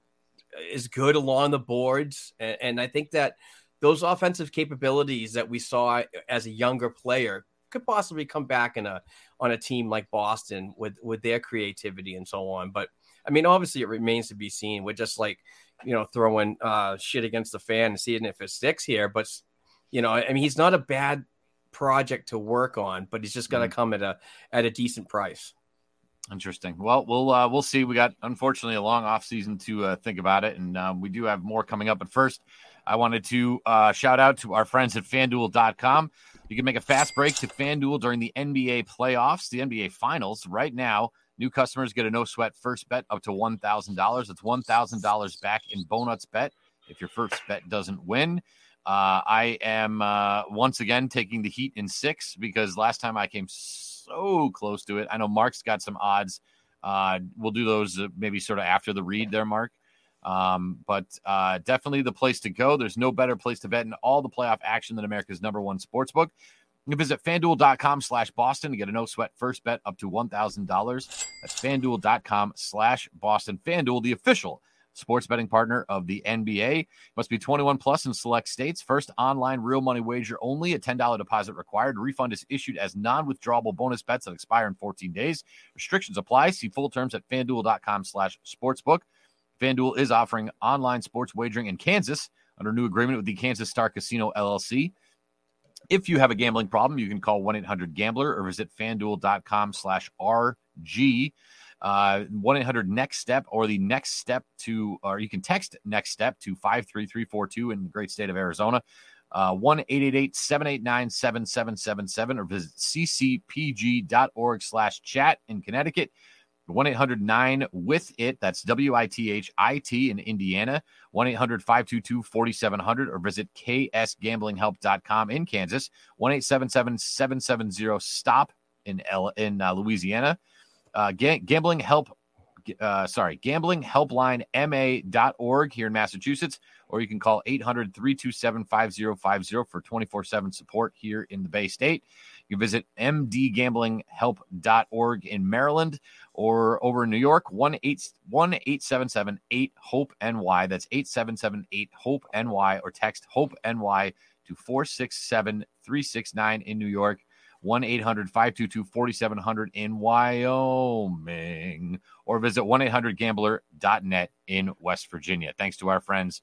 is good along the boards, and, and I think that those offensive capabilities that we saw as a younger player could possibly come back in a on a team like Boston with with their creativity and so on. But I mean, obviously, it remains to be seen. We're just like you know throwing uh, shit against the fan and seeing if it sticks here. But you know, I mean, he's not a bad project to work on, but he's just got to Mhm. come at a at a decent price. Interesting. Well, we'll uh, we'll see. We got unfortunately a long off season to uh, think about it, and um, we do have more coming up. But first, I wanted to uh, shout out to our friends at FanDuel.com. You can make a fast break to FanDuel during the NBA playoffs, the NBA Finals. Right now, new customers get a no sweat first bet up to one thousand dollars. It's one thousand dollars back in bonus bet if your first bet doesn't win. Uh, I am uh, once again taking the Heat in six because last time I came so close to it. I know Mark's got some odds. Uh, we'll do those uh, maybe sort of after the read there, Mark. Um, but uh, definitely the place to go. There's no better place to bet in all the playoff action than America's number one sports book. You can visit fanduel.com slash Boston to get a no sweat first bet up to $1,000. That's fanduel.com slash Boston. Fanduel, the official sports betting partner of the NBA. Must be 21 plus in select states. First online real money wager only. A $10 deposit required. Refund is issued as non-withdrawable bonus bets that expire in 14 days. Restrictions apply. See full terms at fanduel.com slash sportsbook. FanDuel is offering online sports wagering in Kansas under new agreement with the Kansas Star Casino LLC. If you have a gambling problem, you can call 1-800-GAMBLER or visit fanduel.com slash RG. Uh, 1-800-NEXT-STEP or the next step to, or you can text next step to 53342 in the great state of Arizona. Uh, 1-888-789-7777 or visit ccpg.org slash chat in Connecticut. 1 800 9 with it. That's W I T H I T in Indiana. 1 800 522 4700 or visit ksgamblinghelp.com in Kansas. 1 877 770 STOP in, L- in uh, Louisiana. Uh, ga- gambling help. Uh, sorry, gambling helpline ma.org here in Massachusetts, or you can call 800 327 5050 for 24 7 support here in the Bay State. You can visit mdgamblinghelp.org in Maryland or over in New York, 1 877 8 HOPE NY. That's 8778 HOPE NY or text HOPE NY to 467 369 in New York. 1 800 522 4700 in Wyoming, or visit 1 800 gambler.net in West Virginia. Thanks to our friends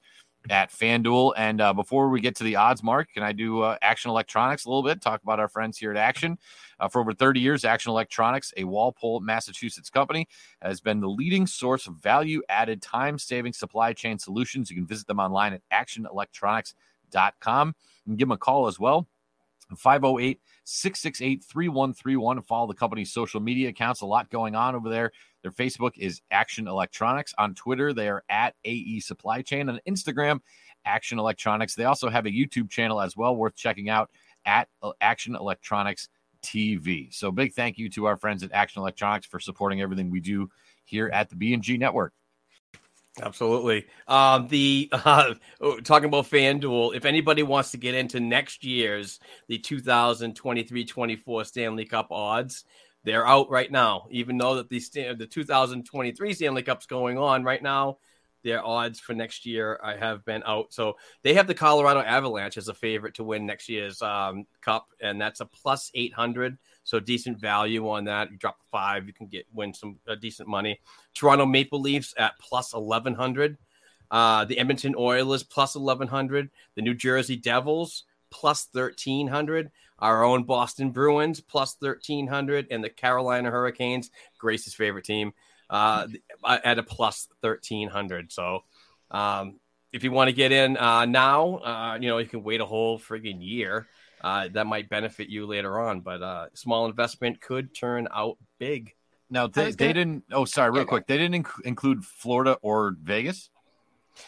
at FanDuel. And uh, before we get to the odds, Mark, can I do uh, Action Electronics a little bit? Talk about our friends here at Action. Uh, for over 30 years, Action Electronics, a Walpole, Massachusetts company, has been the leading source of value added time saving supply chain solutions. You can visit them online at actionelectronics.com and give them a call as well. 508 668 3131. Follow the company's social media accounts. A lot going on over there. Their Facebook is Action Electronics. On Twitter, they are at AE Supply Chain. On Instagram, Action Electronics. They also have a YouTube channel as well, worth checking out at uh, Action Electronics TV. So big thank you to our friends at Action Electronics for supporting everything we do here at the B&G Network. Absolutely. Um, the uh, talking about FanDuel, if anybody wants to get into next year's the 2023-24 Stanley Cup odds, they're out right now. Even though that the the 2023 Stanley Cup's going on right now, their odds for next year I have been out. So they have the Colorado Avalanche as a favorite to win next year's um, cup, and that's a plus 800. So decent value on that. You drop five, you can get win some uh, decent money. Toronto Maple Leafs at plus 1100. Uh, the Edmonton Oilers plus 1100. The New Jersey Devils plus 1300. Our own Boston Bruins plus 1300. And the Carolina Hurricanes, Grace's favorite team, uh, at a plus 1300. So, um, if you want to get in uh, now, uh, you know, you can wait a whole friggin' year uh, that might benefit you later on. But uh, small investment could turn out big. Now they, gonna... they didn't. Oh, sorry, real yeah, quick. They didn't inc- include Florida or Vegas.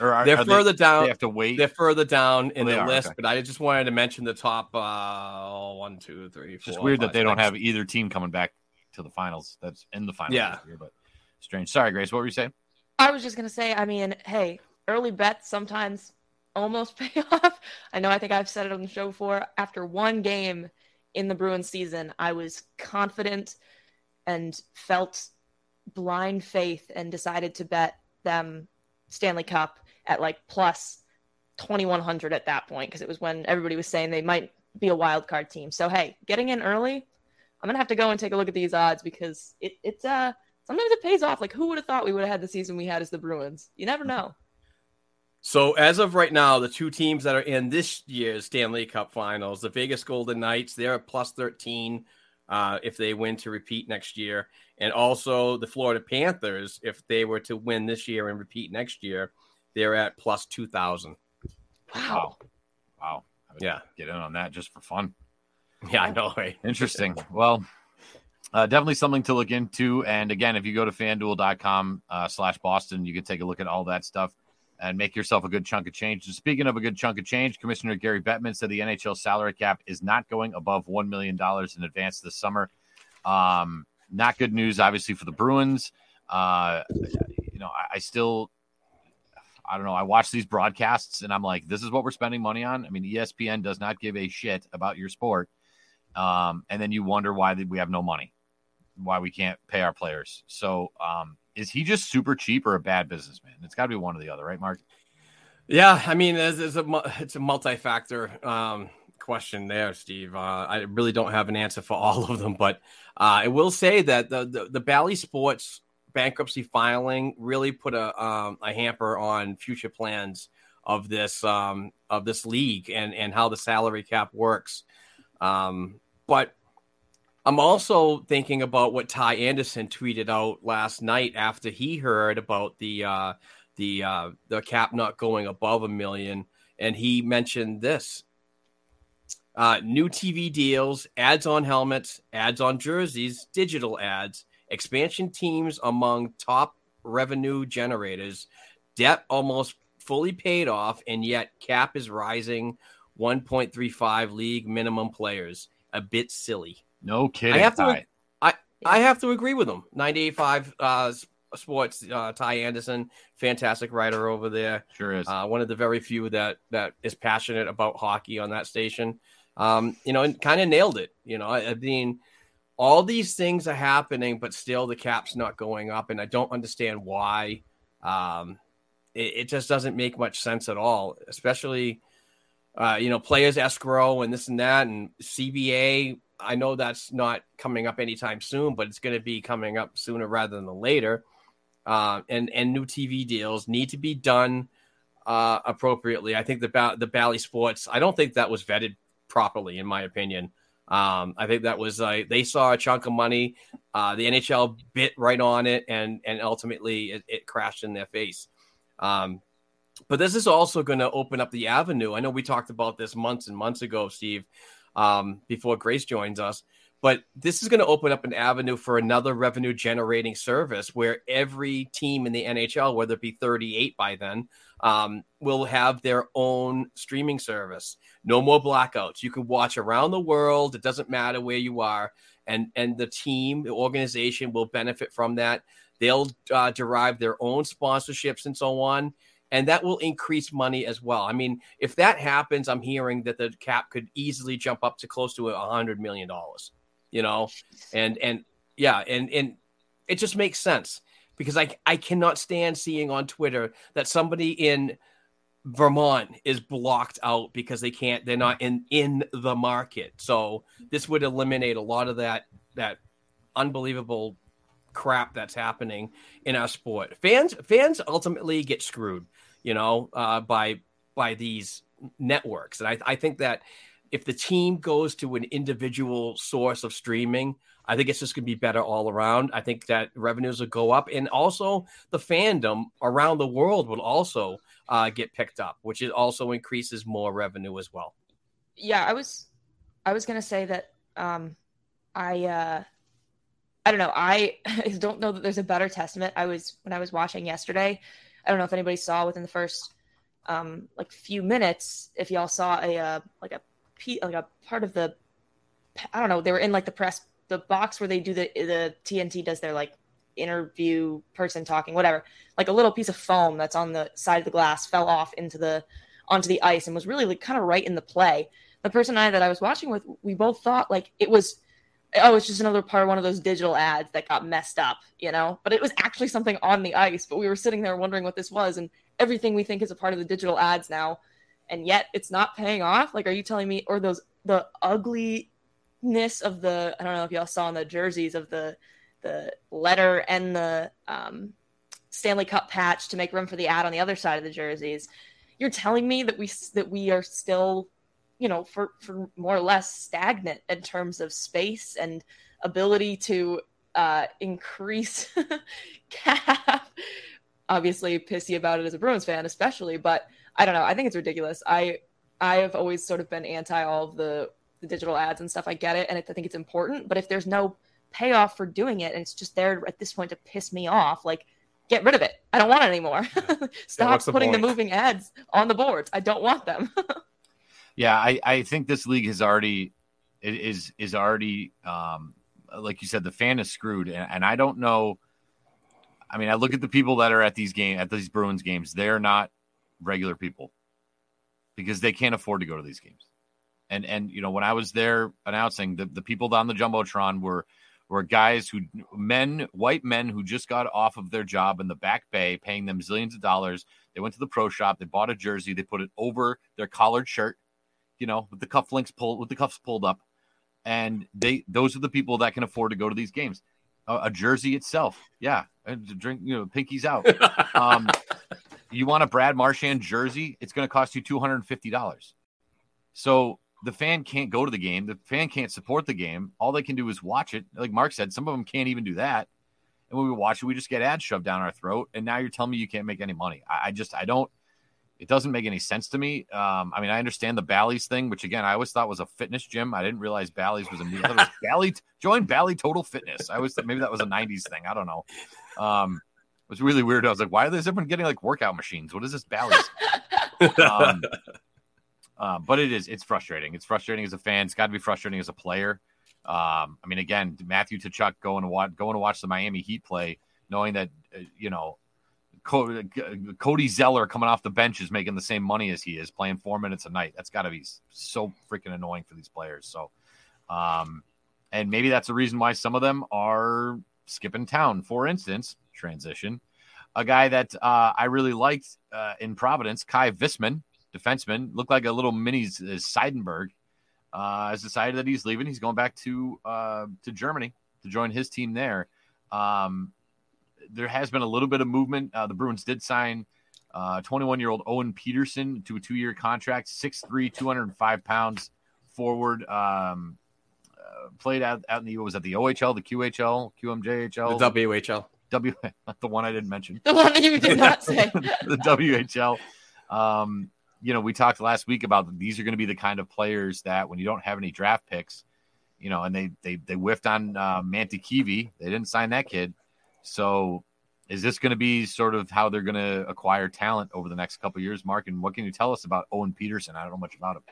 Or are, they're are further they, down. They have to wait. They're further down in oh, the are, list, okay. but I just wanted to mention the top uh, one, two, three, It's four. just weird five, that they don't have either team coming back to the finals. That's in the finals. Yeah. this year, but strange. Sorry, Grace. What were you saying? I was just gonna say, I mean, hey, early bets sometimes almost pay off. I know I think I've said it on the show before. After one game in the Bruins season, I was confident and felt blind faith and decided to bet them Stanley Cup at like plus 2100 at that point because it was when everybody was saying they might be a wild card team. So hey, getting in early, I'm gonna have to go and take a look at these odds because it, it's uh sometimes it pays off. Like who would have thought we would have had the season we had as the Bruins? You never know. So as of right now, the two teams that are in this year's Stanley Cup Finals, the Vegas Golden Knights, they're at plus 13 uh, if they win to repeat next year, and also the Florida Panthers, if they were to win this year and repeat next year, they're at plus 2,000. Wow. Wow. I would Yeah. Get in on that just for fun. Yeah, I know, right? Interesting. well, uh, definitely something to look into. And again, if you go to fanduel.com uh, slash Boston, you can take a look at all that stuff and make yourself a good chunk of change. And speaking of a good chunk of change, Commissioner Gary Bettman said the NHL salary cap is not going above $1 million in advance this summer. Um, not good news, obviously, for the Bruins. Uh, you know, I, I still, I don't know. I watch these broadcasts and I'm like, this is what we're spending money on. I mean, ESPN does not give a shit about your sport. Um, and then you wonder why we have no money, why we can't pay our players. So, um, is he just super cheap or a bad businessman? It's got to be one or the other, right, Mark? Yeah, I mean, it's, it's a it's a multi-factor um, question there, Steve. Uh, I really don't have an answer for all of them, but uh, I will say that the the, the Bally Sports bankruptcy filing really put a um, a hamper on future plans of this um, of this league and and how the salary cap works. Um, but I'm also thinking about what Ty Anderson tweeted out last night after he heard about the uh, the uh, the cap not going above a million, and he mentioned this: uh, new TV deals, ads on helmets, ads on jerseys, digital ads, expansion teams among top revenue generators, debt almost fully paid off, and yet cap is rising. 1.35 league minimum players. A bit silly. No kidding. I have to. Ty. I I have to agree with him. 98.5 uh, Sports. Uh, Ty Anderson, fantastic writer over there. Sure is. Uh, one of the very few that that is passionate about hockey on that station. Um, you know, and kind of nailed it. You know, I, I mean, all these things are happening, but still the cap's not going up, and I don't understand why. Um, it, it just doesn't make much sense at all, especially. Uh, you know, players escrow and this and that, and CBA. I know that's not coming up anytime soon, but it's going to be coming up sooner rather than later. Uh, and and new TV deals need to be done uh, appropriately. I think the ba- the Bally Sports. I don't think that was vetted properly, in my opinion. Um, I think that was uh, they saw a chunk of money. Uh, the NHL bit right on it, and and ultimately it, it crashed in their face. Um, but this is also going to open up the avenue. I know we talked about this months and months ago, Steve. Um, before Grace joins us. But this is going to open up an avenue for another revenue generating service where every team in the NHL, whether it be 38 by then, um, will have their own streaming service. No more blackouts. You can watch around the world. It doesn't matter where you are. And, and the team, the organization will benefit from that. They'll uh, derive their own sponsorships and so on. And that will increase money as well. I mean, if that happens, I'm hearing that the cap could easily jump up to close to a hundred million dollars you know, and and yeah, and and it just makes sense because I I cannot stand seeing on Twitter that somebody in Vermont is blocked out because they can't they're not in in the market. So this would eliminate a lot of that that unbelievable crap that's happening in our sport. Fans fans ultimately get screwed, you know, uh, by by these networks, and I I think that if the team goes to an individual source of streaming, I think it's just going to be better all around. I think that revenues will go up, and also the fandom around the world will also uh, get picked up, which it also increases more revenue as well. Yeah, I was, I was going to say that um, I, uh, I don't know, I don't know that there's a better testament. I was when I was watching yesterday. I don't know if anybody saw within the first um, like few minutes if y'all saw a uh, like a like a part of the I don't know, they were in like the press the box where they do the the TNT does their like interview person talking whatever. Like a little piece of foam that's on the side of the glass fell off into the onto the ice and was really like kind of right in the play. The person I that I was watching with, we both thought like it was oh, it's just another part of one of those digital ads that got messed up, you know? But it was actually something on the ice, but we were sitting there wondering what this was and everything we think is a part of the digital ads now and yet it's not paying off? Like, are you telling me, or those the ugliness of the I don't know if y'all saw on the jerseys of the the letter and the um, Stanley Cup patch to make room for the ad on the other side of the jerseys. You're telling me that we that we are still, you know, for for more or less stagnant in terms of space and ability to uh, increase cap. Obviously, pissy about it as a Bruins fan, especially, but I don't know. I think it's ridiculous. I I have always sort of been anti all of the the digital ads and stuff. I get it, and I think it's important. But if there's no payoff for doing it, and it's just there at this point to piss me off, like get rid of it. I don't want it anymore. Stop yeah, putting the, the moving ads on the boards. I don't want them. yeah, I I think this league has already is is already um like you said the fan is screwed, and, and I don't know. I mean, I look at the people that are at these game at these Bruins games. They're not regular people because they can't afford to go to these games. And and you know when I was there announcing the the people on the jumbotron were were guys who men white men who just got off of their job in the back bay paying them zillions of dollars they went to the pro shop they bought a jersey they put it over their collared shirt you know with the cufflinks pulled with the cuffs pulled up and they those are the people that can afford to go to these games a, a jersey itself yeah drink you know pinkies out um you want a Brad Marchand jersey, it's going to cost you $250. So the fan can't go to the game. The fan can't support the game. All they can do is watch it. Like Mark said, some of them can't even do that. And when we watch it, we just get ads shoved down our throat. And now you're telling me you can't make any money. I, I just, I don't, it doesn't make any sense to me. Um, I mean, I understand the Bally's thing, which again, I always thought was a fitness gym. I didn't realize Bally's was a it was Bally, join Bally Total Fitness. I was, maybe that was a 90s thing. I don't know. Um, was really weird. I was like, why is everyone getting like workout machines? What is this Bally's? um, uh, but it is, it's frustrating. It's frustrating as a fan. It's got to be frustrating as a player. Um, I mean, again, Matthew Tkachuk going to watch, going to watch the Miami Heat play, knowing that, uh, you know, Cody Zeller coming off the bench is making the same money as he is playing four minutes a night. That's got to be so freaking annoying for these players. So, um, and maybe that's the reason why some of them are skipping town. For instance, transition. A guy that uh, I really liked uh, in Providence, Kai Wissmann, defenseman, looked like a little mini Seidenberg. Uh, has decided that he's leaving. He's going back to uh, to Germany to join his team there. Um, there has been a little bit of movement. Uh, the Bruins did sign 21 uh, year old Owen Pederson to a two year contract, 6'3, 205 pounds forward. Um, uh, played out, out in the was at the OHL, the QHL, QMJHL, the WHL. W, the one I didn't mention. The one that you did not say. the WHL. Um, you know, we talked last week about these are going to be the kind of players that when you don't have any draft picks, you know, and they they they whiffed on uh, Manti They didn't sign that kid. So is this going to be sort of how they're going to acquire talent over the next couple years, Mark? And what can you tell us about Owen Pederson? I don't know much about him.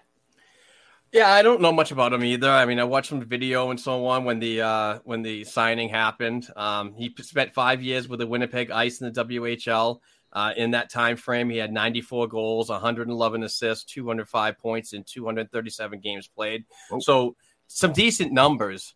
Yeah, I don't know much about him either. I mean, I watched some video and so on when the uh, when the signing happened. Um, he spent five years with the Winnipeg Ice in the WHL. Uh, in that time frame, he had 94 goals, 111 assists, 205 points in 237 games played. Oh. So some decent numbers.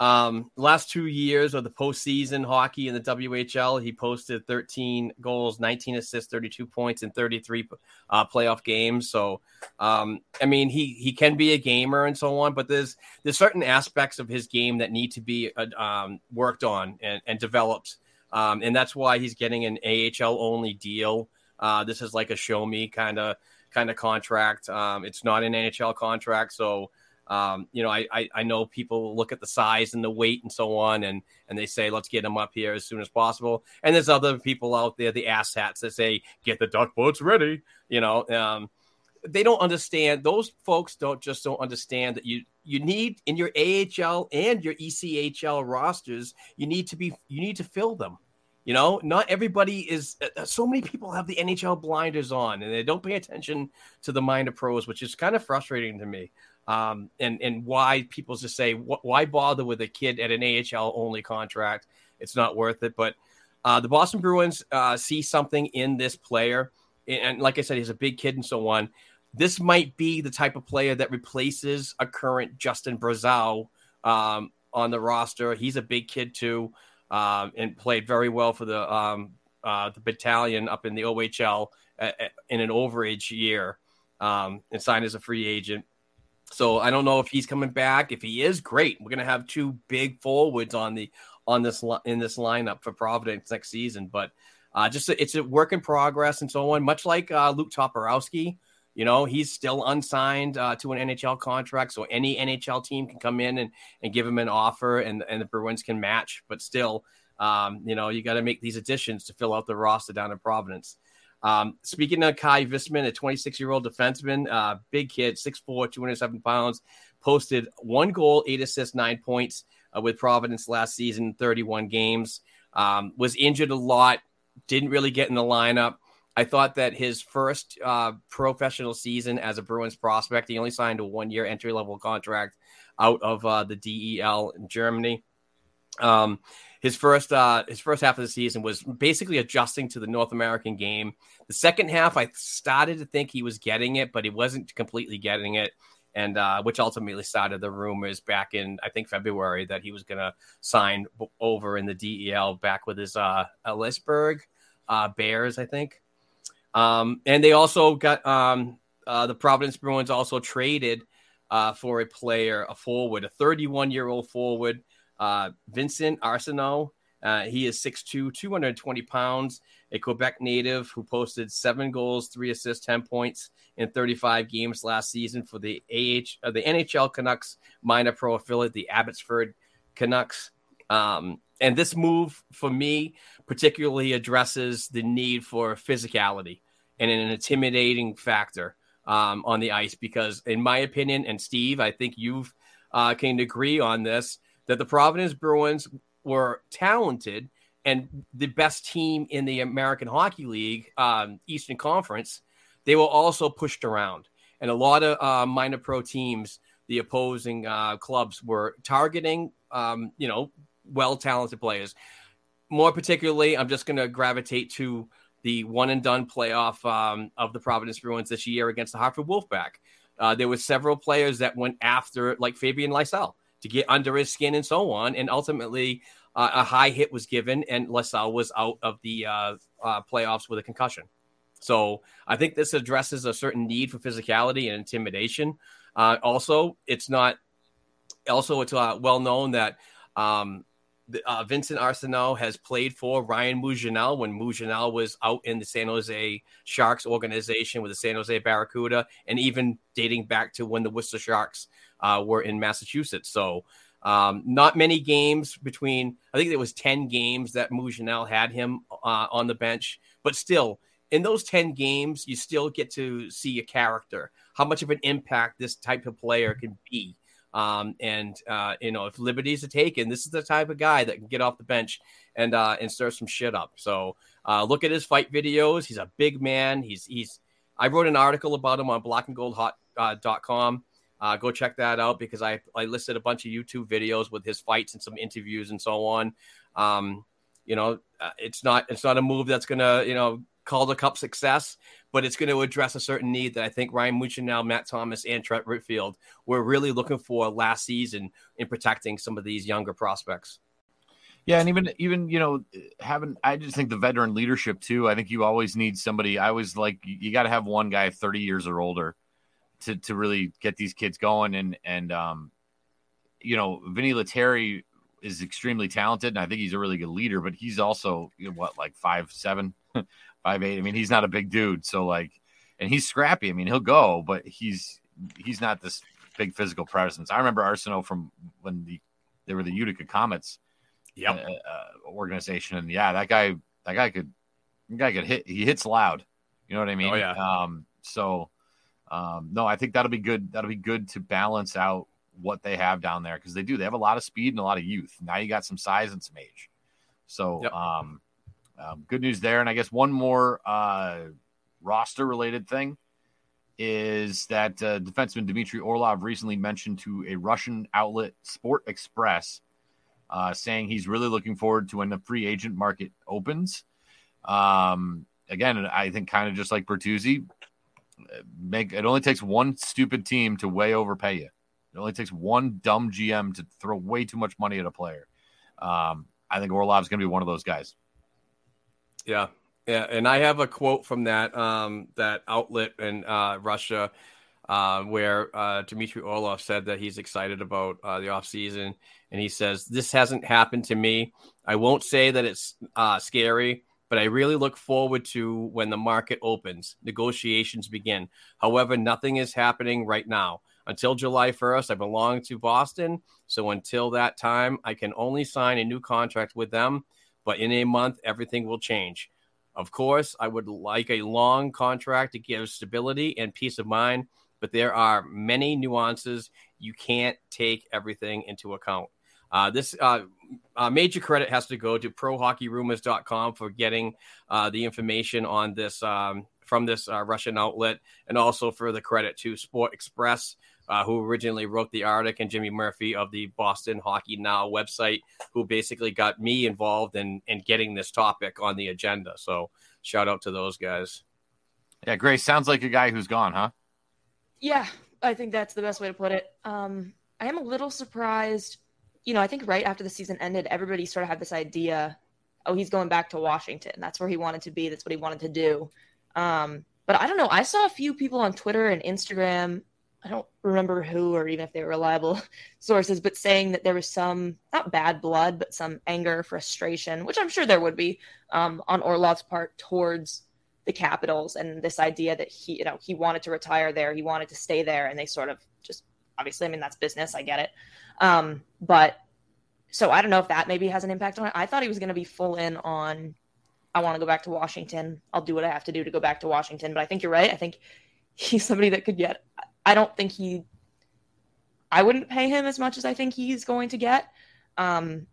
Um, last two years of the postseason hockey in the WHL, he posted 13 goals, 19 assists, 32 points in 33 uh, playoff games. So, um, I mean, he he can be a gamer and so on, but there's there's certain aspects of his game that need to be uh, um, worked on and, and developed, um, and that's why he's getting an AHL only deal. Uh, this is like a show me kind of kind of contract. Um, it's not an NHL contract, so um, you know, I, I, I know people look at the size and the weight and so on, and and they say let's get him up here as soon as possible. And there's other people out there, the asshats, that say get the duck boats ready. You know, um, they don't understand. Those folks don't just don't understand that you you need in your AHL and your ECHL rosters, you need to be you need to fill them. You know, not everybody is. Uh, so many people have the NHL blinders on, and they don't pay attention to the minor pros, which is kind of frustrating to me um, and and why people just say why bother with a kid at an AHL only contract? It's not worth it. But uh, the Boston Bruins uh, see something in this player, and like I said, he's a big kid and so on. This might be the type of player that replaces a current Justin Brazeau um, on the roster. He's a big kid too, um, and played very well for the um, uh, the battalion up in the OHL in an overage year, um, and signed as a free agent. So I don't know if he's coming back. If he is, great. We're gonna have two big forwards on the on this in this lineup for Providence next season. But uh, just a, it's a work in progress and so on. Much like uh, Luke Toporowski, you know, he's still unsigned uh, to an NHL contract, so any NHL team can come in and, and give him an offer, and and the Bruins can match. But still, um, you know, you got to make these additions to fill out the roster down in Providence. Um, speaking of Kai Wissmann, a 26 year old defenseman, uh, big kid, 6'4, 207 pounds, posted one goal, eight assists, nine points uh, with Providence last season, 31 games. Um, was injured a lot, didn't really get in the lineup. I thought that his first uh, professional season as a Bruins prospect, he only signed a one year entry level contract out of uh, the DEL in Germany. Um, his first uh, his first half of the season was basically adjusting to the North American game. The second half, I started to think he was getting it, but he wasn't completely getting it, and uh, which ultimately started the rumors back in I think February that he was going to sign over in the DEL back with his uh, Ellisburg uh, Bears, I think. Um, and they also got um, uh, the Providence Bruins also traded uh, for a player, a forward, a 31 year old forward uh, Vincent Arseneau, uh, he is 6'2, 220 pounds, a Quebec native who posted seven goals, three assists, 10 points in 35 games last season for the AH, uh, the NHL Canucks minor pro affiliate, the Abbotsford Canucks. Um, and this move for me particularly addresses the need for physicality and an intimidating factor um, on the ice because, in my opinion, and Steve, I think you've uh, can agree on this that the Providence Bruins were talented and the best team in the American Hockey League, um, Eastern Conference, they were also pushed around. And a lot of uh, minor pro teams, the opposing uh, clubs, were targeting, um, you know, well talented players. More particularly, I'm just going to gravitate to the one and done playoff um, of the Providence Bruins this year against the Hartford Wolfpack. Uh, there were several players that went after, like Fabian Lysell to get under his skin and so on. And ultimately, uh, a high hit was given, and Lysell was out of the uh, uh, playoffs with a concussion. So I think this addresses a certain need for physicality and intimidation. Uh, also, it's not. Also, it's uh, well known that um, uh, Vincent Arseneau has played for Ryan Mougenel when Mougenel was out in the San Jose Sharks organization with the San Jose Barracuda, and even dating back to when the Worcester Sharks uh, were in Massachusetts. So, um, not many games between, I think it was 10 games that Mougenel had him uh, on the bench, but still, in those 10 games, you still get to see a character, how much of an impact this type of player can be. Um, and uh, you know, if liberties are taken, this is the type of guy that can get off the bench and uh, and stir some shit up. So uh, look at his fight videos. He's a big man. He's he's. I wrote an article about him on blackandgoldhot.com. Uh, go check that out because I I listed a bunch of YouTube videos with his fights and some interviews and so on. Um, you know, uh, it's not it's not a move that's gonna you know Calder Cup success, but it's going to address a certain need that I think Ryan Mougenel, Matt Thomas, and Trent Whitfield were really looking for last season in protecting some of these younger prospects. Yeah, and even even you know having I just think the veteran leadership too. I think you always need somebody. I was like you got to have one guy thirty years or older to to really get these kids going. And and um, you know, Vinny Lettieri is extremely talented, and I think he's a really good leader. But he's also you know, what like five seven, five eight. I mean, he's not a big dude, so like, and he's scrappy. I mean, he'll go, but he's he's not this big physical presence. I remember Arseneau from when the they were the Utica Comets, yep. uh, uh, organization, and yeah, that guy that guy could that guy could hit. He hits loud. You know what I mean? Oh yeah. Um, so um, no, I think that'll be good. That'll be good to balance out what they have down there because they do. They have a lot of speed and a lot of youth. Now you got some size and some age. So Yep. um, um, good news there. And I guess one more uh, roster related thing is that uh, defenseman Dmitry Orlov recently mentioned to a Russian outlet, Sport Express, uh, saying he's really looking forward to when the free agent market opens. Um, again, I think kind of just like Bertuzzi, make it only takes one stupid team to way overpay you. It only takes one dumb GM to throw way too much money at a player. Um, I think Orlov's going to be one of those guys. Yeah, yeah, and I have a quote from that um, that outlet in uh, Russia uh, where uh, Dmitry Orlov said that he's excited about uh, the offseason. And he says, This hasn't happened to me. I won't say that it's uh, scary, but I really look forward to when the market opens, negotiations begin. However, nothing is happening right now. Until July 1st, I belong to Boston. So until that time, I can only sign a new contract with them. But in a month, everything will change. Of course, I would like a long contract to give stability and peace of mind, but there are many nuances. You can't take everything into account. Uh, this uh, uh, major credit has to go to prohockeyrumors.com for getting uh, the information on this um, from this uh, Russian outlet, and also for the credit to Sport Express, uh, who originally wrote the article, and Jimmy Murphy of the Boston Hockey Now website, who basically got me involved in in getting this topic on the agenda. So shout out to those guys. Yeah, Grace sounds like a guy who's gone, huh? Yeah, I think that's the best way to put it. Um, I am a little surprised. You know, I think right after the season ended, everybody sort of had this idea, oh, he's going back to Washington. That's where he wanted to be. That's what he wanted to do. Um, but I don't know. I saw a few people on Twitter and Instagram. I don't remember who or even if they were reliable sources, but saying that there was some not bad blood, but some anger, frustration, which I'm sure there would be um, on Orlov's part towards the Capitals and this idea that he, you know, he wanted to retire there, he wanted to stay there, and they sort of just obviously, I mean, that's business, I get it. Um, but so I don't know if that maybe has an impact on it. I thought he was going to be full in on, I want to go back to Washington. I'll do what I have to do to go back to Washington. But I think you're right. I think he's somebody that could get. I don't think he. I wouldn't pay him as much as I think he's going to get. Um,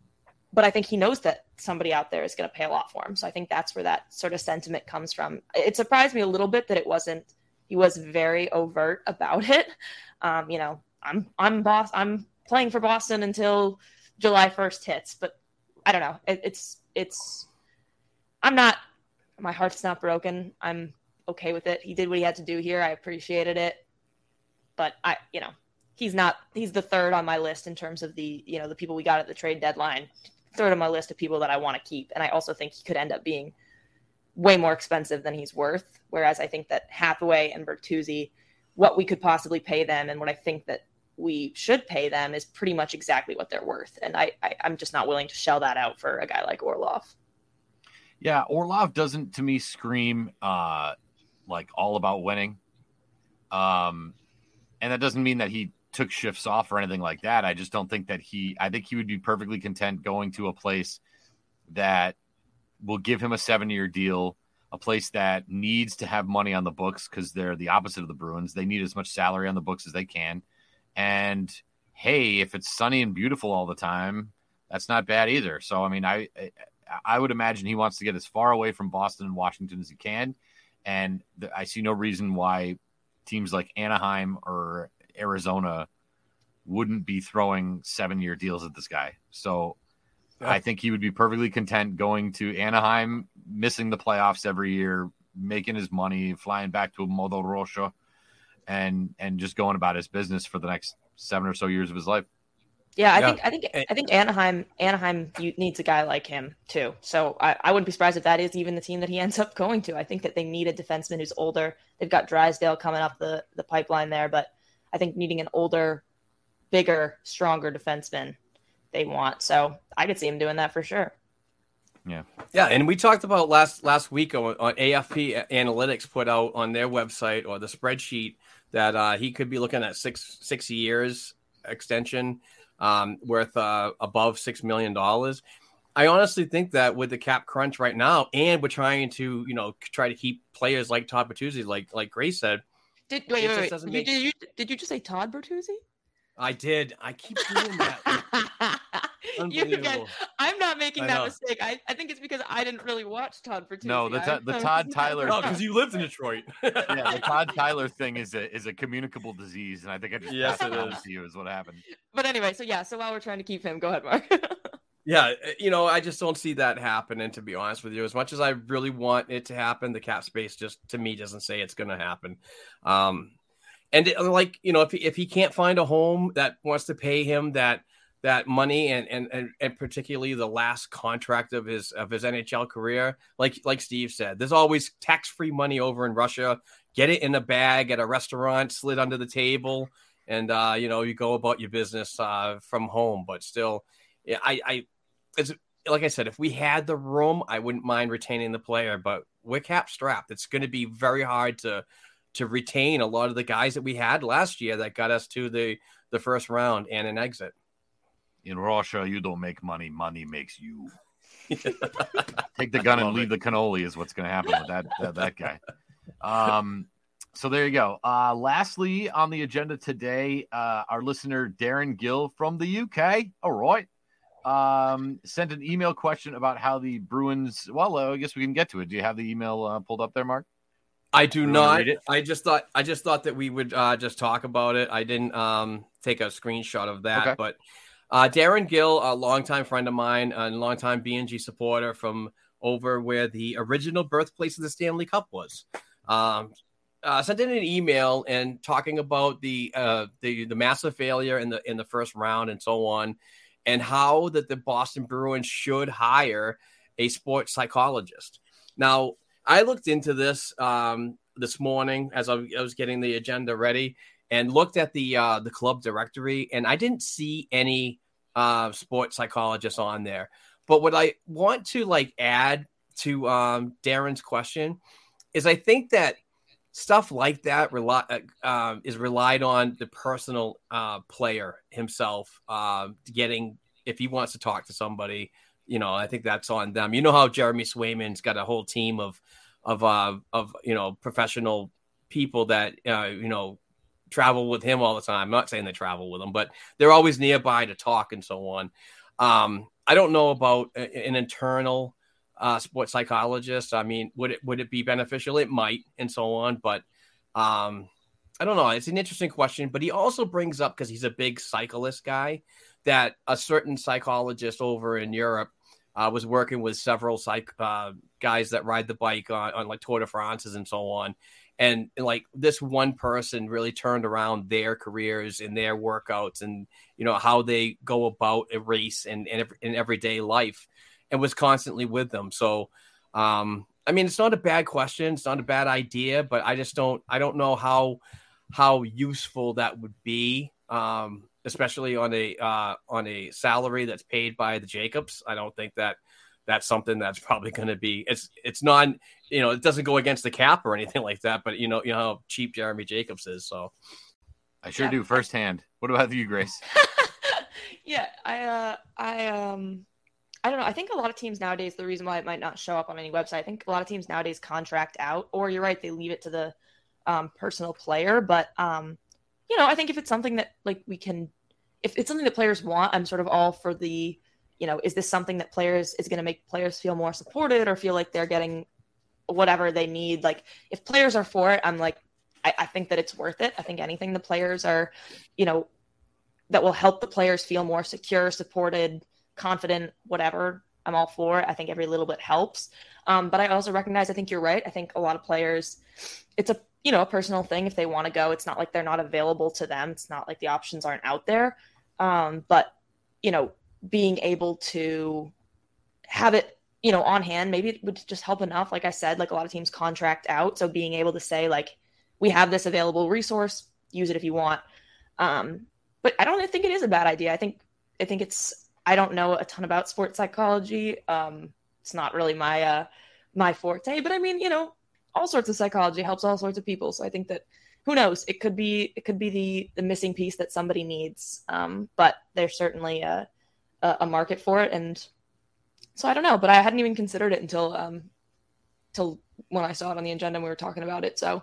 but I think he knows that somebody out there is going to pay a lot for him. So I think that's where that sort of sentiment comes from. It surprised me a little bit that it wasn't. He was very overt about it. Um, you know, I'm I'm boss. I'm playing for Boston until July 1st hits. But I don't know. It, it's it's. I'm not. My heart's not broken. I'm okay with it. He did what he had to do here. I appreciated it. But I, you know, he's not. He's the third on my list in terms of the you know the people we got at the trade deadline. Third on my list of people that I want to keep, and I also think he could end up being way more expensive than he's worth. Whereas I think that Hathaway and Bertuzzi, what we could possibly pay them, and what I think that we should pay them is pretty much exactly what they're worth. And I, I I'm just not willing to shell that out for a guy like Orlov. Yeah, Orlov doesn't to me scream uh like all about winning. Um and that doesn't mean that he took shifts off or anything like that. I just don't think that he I think he would be perfectly content going to a place that will give him a 7-year deal a place that needs to have money on the books because they're the opposite of the Bruins. They need as much salary on the books as they can. And hey, if it's sunny and beautiful all the time, that's not bad either. So I mean, I I would imagine he wants to get as far away from Boston and Washington as he can, and th- I see no reason why teams like Anaheim or Arizona wouldn't be throwing seven year deals at this guy. So yeah. I think he would be perfectly content going to Anaheim, missing the playoffs every year, making his money, flying back to Modo Rocha, and and just going about his business for the next seven or so years of his life. Yeah, I yeah. think I think I think Anaheim Anaheim needs a guy like him too. So I, I wouldn't be surprised if that is even the team that he ends up going to. I think that they need a defenseman who's older. They've got Drysdale coming up the the pipeline there, but I think needing an older, bigger, stronger defenseman they want. So I could see him doing that for sure. Yeah. Yeah, and we talked about last last week on, on AFP Analytics put out on their website or the spreadsheet that uh, he could be looking at six six years extension um, worth uh, above six million dollars. I honestly think that with the cap crunch right now, and we're trying to you know try to keep players like Todd Bertuzzi, like like Grace said. Did wait, wait, wait. Make... did, you, did you just say Todd Bertuzzi? I did. I keep doing that. Unbelievable. I'm not making I that know. mistake. I, I think it's because I didn't really watch Todd Bertuzzi. No, the, t- the Todd Tyler. No, because you lived in Detroit. yeah, the Todd Tyler thing is a is a communicable disease, and I think I just yes, it is. to you is what happened. But anyway, so yeah, so while we're trying to keep him, go ahead, Mark. yeah, eh, you know, I just don't see that happening. To be honest with you, as much as I really want it to happen, the cap space just to me doesn't say it's going to happen. Um, and it, like you know, if he, if he can't find a home that wants to pay him that that money and, and and and particularly the last contract of his of his NHL career, like like Steve said, there's always tax free money over in Russia. Get it in a bag at a restaurant, slid under the table, and uh, you know you go about your business uh, from home. But still, I I it's like I said, if we had the room, I wouldn't mind retaining the player. But we're cap strapped. It's going to be very hard to to retain a lot of the guys that we had last year that got us to the the first round and an exit. In Russia, you don't make money; money makes you. Take the gun and leave the cannoli is what's going to happen with that, that that guy. Um, so there you go. Uh, lastly, on the agenda today, uh, our listener Darren Gill from the UK. All right. Um, sent an email question about how the Bruins. Well, uh, I guess we can get to it. Do you have the email uh, pulled up there, Mark? I do not. I just thought I just thought that we would uh, just talk about it. I didn't um, take a screenshot of that, okay. but uh, Darren Gill, a longtime friend of mine and longtime BNG supporter from over where the original birthplace of the Stanley Cup was, um, uh, sent in an email and talking about the uh, the the massive failure in the in the first round and so on, and how that the Boston Bruins should hire a sports psychologist. Now, I looked into this um, this morning as I, was getting the agenda ready and looked at the uh, the club directory, and I didn't see any uh, sports psychologists on there. But what I want to like add to um, Darren's question is I think that stuff like that rely, uh, um, is relied on the personal uh, player himself uh, getting if he wants to talk to somebody you know, I think that's on them. You know how Jeremy Swayman's got a whole team of of uh, of you know professional people that uh, you know travel with him all the time. I'm not saying they travel with him, but they're always nearby to talk and so on. Um, I don't know about an internal uh, sports psychologist. I mean, would it would it be beneficial? It might, and so on. But um, I don't know. It's an interesting question. But he also brings up because he's a big cyclist guy that a certain psychologist over in Europe uh, was working with several psych uh, guys that ride the bike on, on like Tour de France's and so on. And, like this one person really turned around their careers and their workouts and you know how they go about a race and in, in everyday life and was constantly with them. So um, I mean it's not a bad question, it's not a bad idea, but I just don't I don't know how how useful that would be. Um, especially on a uh, on a salary that's paid by the Jacobs. I don't think that that's something that's probably going to be. It's it's not you know it doesn't go against the cap or anything like that. But you know you know how cheap Jeremy Jacobs is. So I sure yeah. do firsthand. What about you, Grace? yeah, I uh, I um I don't know. I think a lot of teams nowadays, the reason why it might not show up on any website, I think a lot of teams nowadays contract out, or you're right, they leave it to the um, personal player. But um, you know, I think if it's something that like we can, if it's something that players want, I'm sort of all for the, you know, is this something that players is going to make players feel more supported or feel like they're getting whatever they need? Like if players are for it, I'm like, I, I think that it's worth it. I think anything the players are, you know, that will help the players feel more secure, supported, confident, whatever. I'm all for. I think every little bit helps. Um, but I also recognize, I think you're right. I think a lot of players, it's a you know a personal thing if they want to go. It's not like they're not available to them. It's not like the options aren't out there. Um, but you know, being able to have it you know on hand maybe it would just help enough. Like I said, like a lot of teams contract out, so being able to say like we have this available resource, use it if you want. Um, but I don't think it is a bad idea. I think I think it's I don't know a ton about sports psychology. Um, it's not really my uh, my forte, but I mean, you know, all sorts of psychology helps all sorts of people. So I think that who knows, it could be it could be the the missing piece that somebody needs. Um, but there's certainly a, a a market for it, and so I don't know. But I hadn't even considered it until um, till when I saw it on the agenda and we were talking about it. So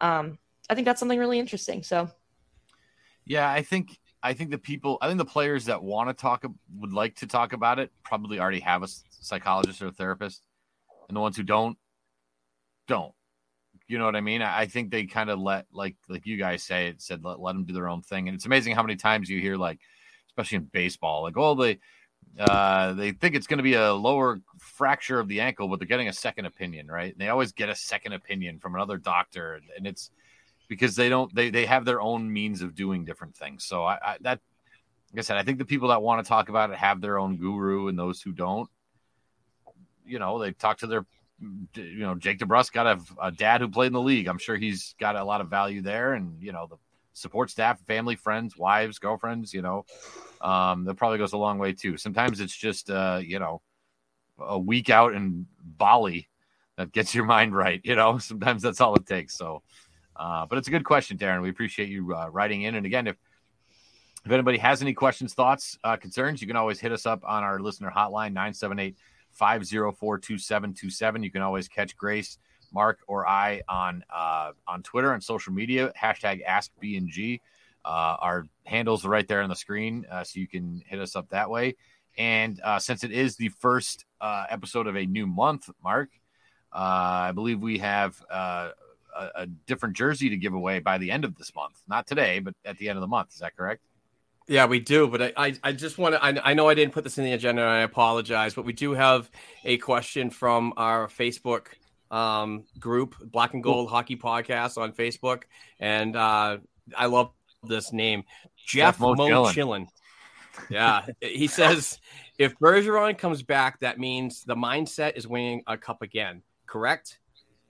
um, I think that's something really interesting. So Yeah, I think I think the people, I think the players that want to talk would like to talk about it probably already have a psychologist or a therapist, and the ones who don't, don't. You know what I mean? I think they kind of let like like you guys say it said let, let them do their own thing, and it's amazing how many times you hear like, especially in baseball, like oh they uh, they think it's going to be a lower fracture of the ankle, but they're getting a second opinion, right? They always get a second opinion from another doctor, and it's because they don't they they have their own means of doing different things. So I, I that like I said, I think the people that want to talk about it have their own guru, and those who don't, you know, they talk to their you know Jake DeBrusk got a, a dad who played in the league. I'm sure he's got a lot of value there, and you know the support staff, family, friends, wives, girlfriends, you know, um, that probably goes a long way too. Sometimes it's just uh, you know a week out in Bali that gets your mind right. You know, sometimes that's all it takes. So. Uh, but it's a good question, Darren. We appreciate you uh, writing in. And again, if if anybody has any questions, thoughts, uh, concerns, you can always hit us up on our listener hotline, 978 504 2727. You can always catch Grace, Mark, or I on uh, on Twitter and social media, hashtag AskBNG. Uh, our handles are right there on the screen, uh, so you can hit us up that way. And uh, since it is the first uh, episode of a new month, Mark, uh, I believe we have uh, a, a different jersey to give away by the end of this month. Not today, but at the end of the month. Is that correct? Yeah, we do. But I, I, I just want to, I, I know I didn't put this in the agenda and I apologize, but we do have a question from our Facebook um, group, Black and Gold Hockey Podcast on Facebook. And uh, I love this name, Jeff, Jeff Mo Mo Chillin. Yeah. he says, if Bergeron comes back, that means the mindset is winning a cup again, correct?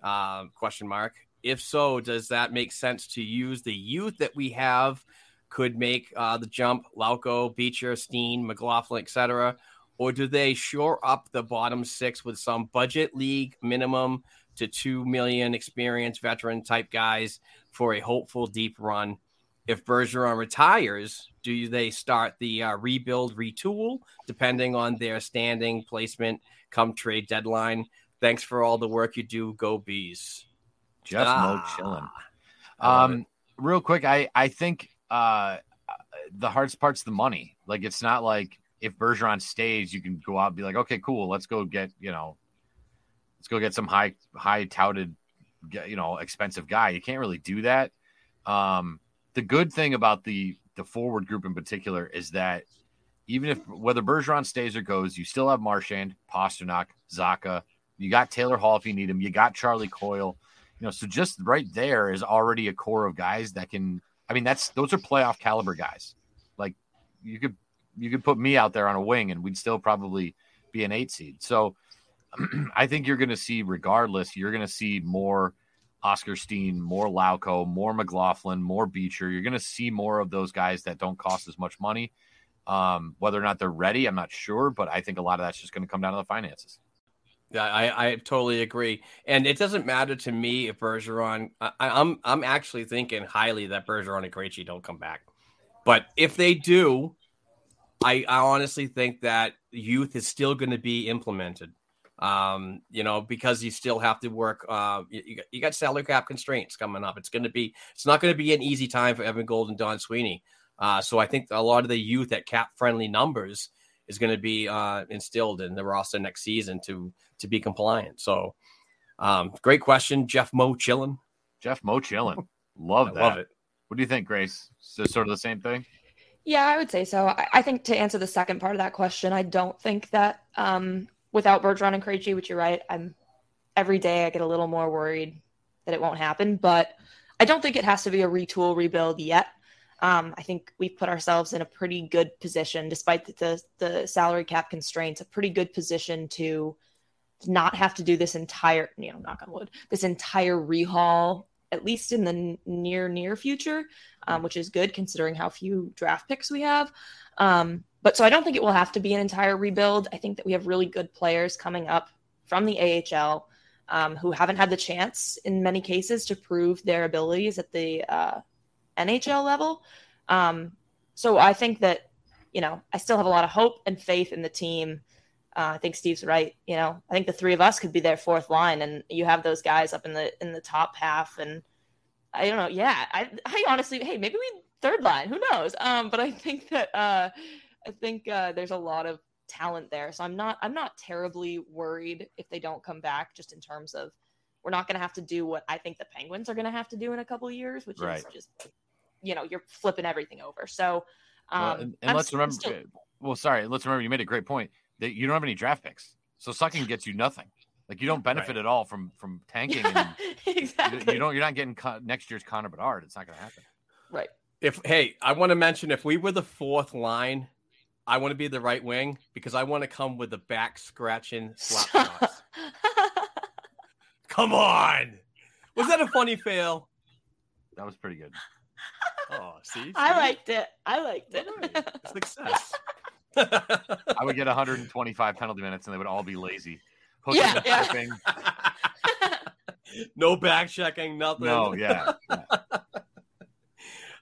Uh, question mark. If so, does that make sense to use the youth that we have could make uh, the jump, Lauko, Beecher, Steen, McLaughlin, etc., or do they shore up the bottom six with some budget league minimum to two million experienced veteran type guys for a hopeful deep run? If Bergeron retires, do they start the uh, rebuild, retool, depending on their standing placement come trade deadline? Thanks for all the work you do. Go bees. Jeff Ah, Mo Chillin. Um, real quick, I I think uh, the hardest part's the money. Like it's not like if Bergeron stays, you can go out and be like, okay, cool, let's go get you know, let's go get some high high touted, you know, expensive guy. You can't really do that. Um, the good thing about the the forward group in particular is that even if whether Bergeron stays or goes, you still have Marchand, Pastrnak, Zacha. You got Taylor Hall if you need him. You got Charlie Coyle. You know, so just right there is already a core of guys that can. I mean, that's those are playoff caliber guys. Like you could you could put me out there on a wing and we'd still probably be an eight seed. So I think you're going to see, regardless, you're going to see more Oskar Steen, more Lauko, more McLaughlin, more Beecher. You're going to see more of those guys that don't cost as much money. Um, whether or not they're ready, I'm not sure, but I think a lot of that's just going to come down to the finances. Yeah, I, I totally agree, and it doesn't matter to me if Bergeron. I, I'm I'm actually thinking highly that Bergeron and Krejci don't come back, but if they do, I, I honestly think that youth is still going to be implemented. Um, you know, because you still have to work. Uh, you, you got, salary cap constraints coming up. It's going to be. It's not going to be an easy time for Evan Gold and Don Sweeney. Uh, so I think a lot of the youth at cap friendly numbers is going to be uh, instilled in the roster next season to to be compliant. So, um, great question, Jeff Mo Chillin. Jeff Mo Chillin, love that. love it. What do you think, Grace? Is this sort of the same thing? Yeah, I would say so. I, I think to answer the second part of that question, I don't think that um, without Bergeron and Krejci, which you're right, I'm every day I get a little more worried that it won't happen. But I don't think it has to be a retool rebuild yet. Um, I think we've put ourselves in a pretty good position, despite the, the the salary cap constraints, a pretty good position to not have to do this entire, you know, knock on wood, this entire rehaul, at least in the near near future, um, which is good considering how few draft picks we have. Um, but so I don't think it will have to be an entire rebuild. I think that we have really good players coming up from the AHL um, who haven't had the chance in many cases to prove their abilities at the uh, NHL level. Um, so I think that, you know, I still have a lot of hope and faith in the team. Uh, I think Steve's right. You know, I think the three of us could be their fourth line, and you have those guys up in the in the top half. And I don't know. Yeah, I, I honestly, hey, maybe we third line. Who knows? Um, but I think that uh, I think uh, there's a lot of talent there. So I'm not I'm not terribly worried if they don't come back. Just in terms of we're not going to have to do what I think the Penguins are going to have to do in a couple of years, which Right. is just you know you're flipping everything over. So um, well, and, and let's remember. still- well, sorry, let's remember. You made a great point that you don't have any draft picks, so sucking gets you nothing. Like you don't benefit at all from from tanking. And you, exactly. you don't. You're not getting Con- next year's Connor Bedard. It's not going to happen. right. If hey, I want to mention if we were the fourth line, I want to be the right wing because I want to come with the back scratching slap shots. Come on, was that a funny fail? That was pretty good. Oh, see, I liked it. I liked it. Right. success. I would get 125 penalty minutes, and they would all be lazy. Hooking, Yeah, yeah. tripping. no back checking, nothing. No, yeah. yeah.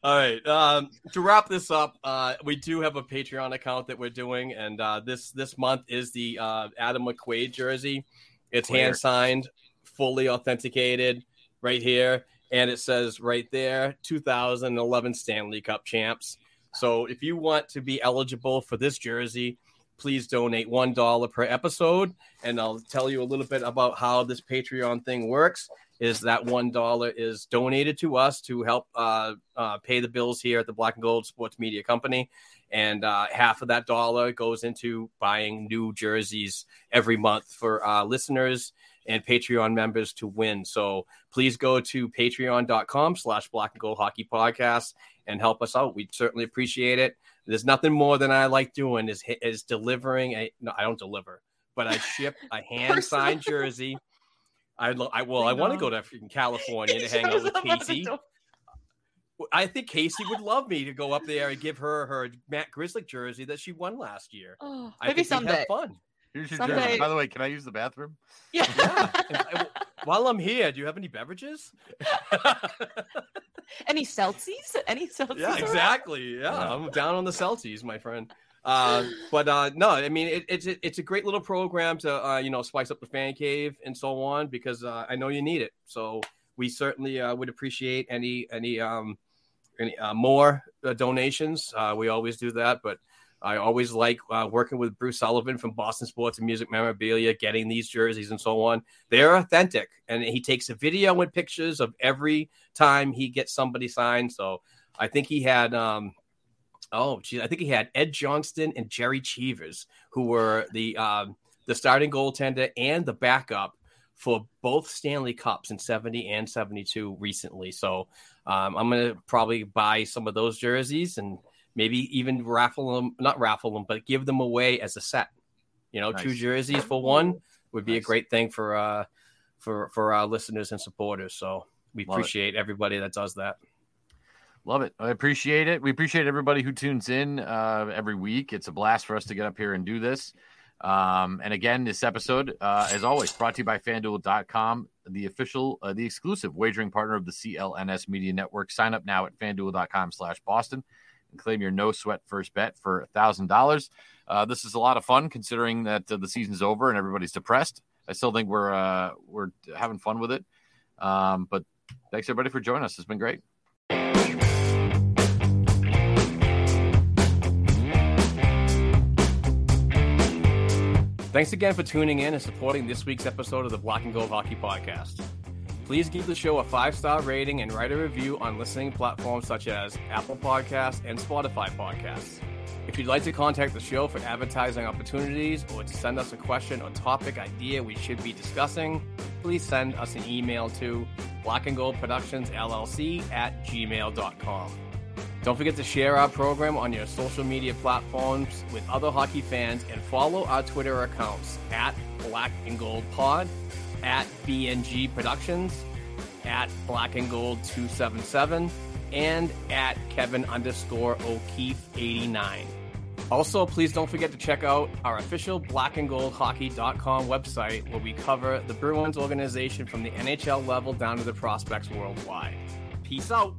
All right. Um, to wrap this up, uh, we do have a Patreon account that we're doing, and uh, this this month is the uh, Adam McQuaid jersey. It's hand signed, fully authenticated, right here, and it says right there, 2011 Stanley Cup champs. So if you want to be eligible for this jersey, please donate one dollar per episode, and I'll tell you a little bit about how this Patreon thing works is that one dollar is donated to us to help uh, uh, pay the bills here at the Black and Gold Sports Media Company, and uh, half of that dollar goes into buying new jerseys every month for uh, listeners and Patreon members to win. So please go to patreon.com slash black and gold hockey podcast and help us out. We'd certainly appreciate it. There's nothing more than I like doing is is delivering a no, I don't deliver, but I ship a hand signed jersey. I, lo- I well, I want to go to freaking California to hang out with Casey. I think Casey would love me to go up there and give her her Matt Grzelcyk jersey that she won last year. Oh, I maybe think we'd have fun. Here's your Someday- jersey. By the way, can I use the bathroom? Yeah. Yeah. While I'm here, do you have any beverages? Any Celsius? Any Celsius? yeah, around? exactly. Yeah, I'm down on the Celtics, my friend. Uh, but uh, no, I mean it, it's it's a great little program to uh, you know spice up the fan cave and so on because uh, I know you need it. So we certainly uh, would appreciate any any um any uh, more uh, donations. Uh, we always do that, but I always like uh, working with Bruce Sullivan from Boston Sports and Music Memorabilia, getting these jerseys and so on. They're authentic, and he takes a video and pictures of every time he gets somebody signed. So I think he had um, oh geez, I think he had Ed Johnston and Gerry Cheevers, who were the um, the starting goaltender and the backup for both Stanley Cups in 70 and 72 recently. So um, I'm going to probably buy some of those jerseys and maybe even raffle them, not raffle them, but give them away as a set. You know, two jerseys for one would be a great thing for uh for for our listeners and supporters. So we Love it. appreciate everybody that does that. Love it. I appreciate it. We appreciate everybody who tunes in uh, every week. It's a blast for us to get up here and do this. Um, and again, this episode, uh, as always, brought to you by fanduel.com, the official, uh, the exclusive wagering partner of the CLNS Media Network. Sign up now at fanduel.com slash Boston. and claim your no sweat first bet for $1,000. Uh, this is a lot of fun considering that uh, the season's over and everybody's depressed. I still think we're uh, we're having fun with it. Um, but thanks everybody for joining us. It's been great. Thanks again for tuning in and supporting this week's episode of the Black and Gold Hockey Podcast. Please give the show a five star rating and write a review on listening platforms such as Apple Podcasts and Spotify Podcasts. If you'd like to contact the show for advertising opportunities or to send us a question or topic idea we should be discussing, please send us an email to black and gold productions llc at gmail.com. Don't forget to share our program on your social media platforms with other hockey fans and follow our Twitter accounts at Black and Gold Pod, at BNG Productions, at Black and Gold 277, and at Kevin underscore O'Keefe 89. Also, please don't forget to check out our official blackandgoldhockey.com website where we cover the Bruins organization from the NHL level down to the prospects worldwide. Peace out.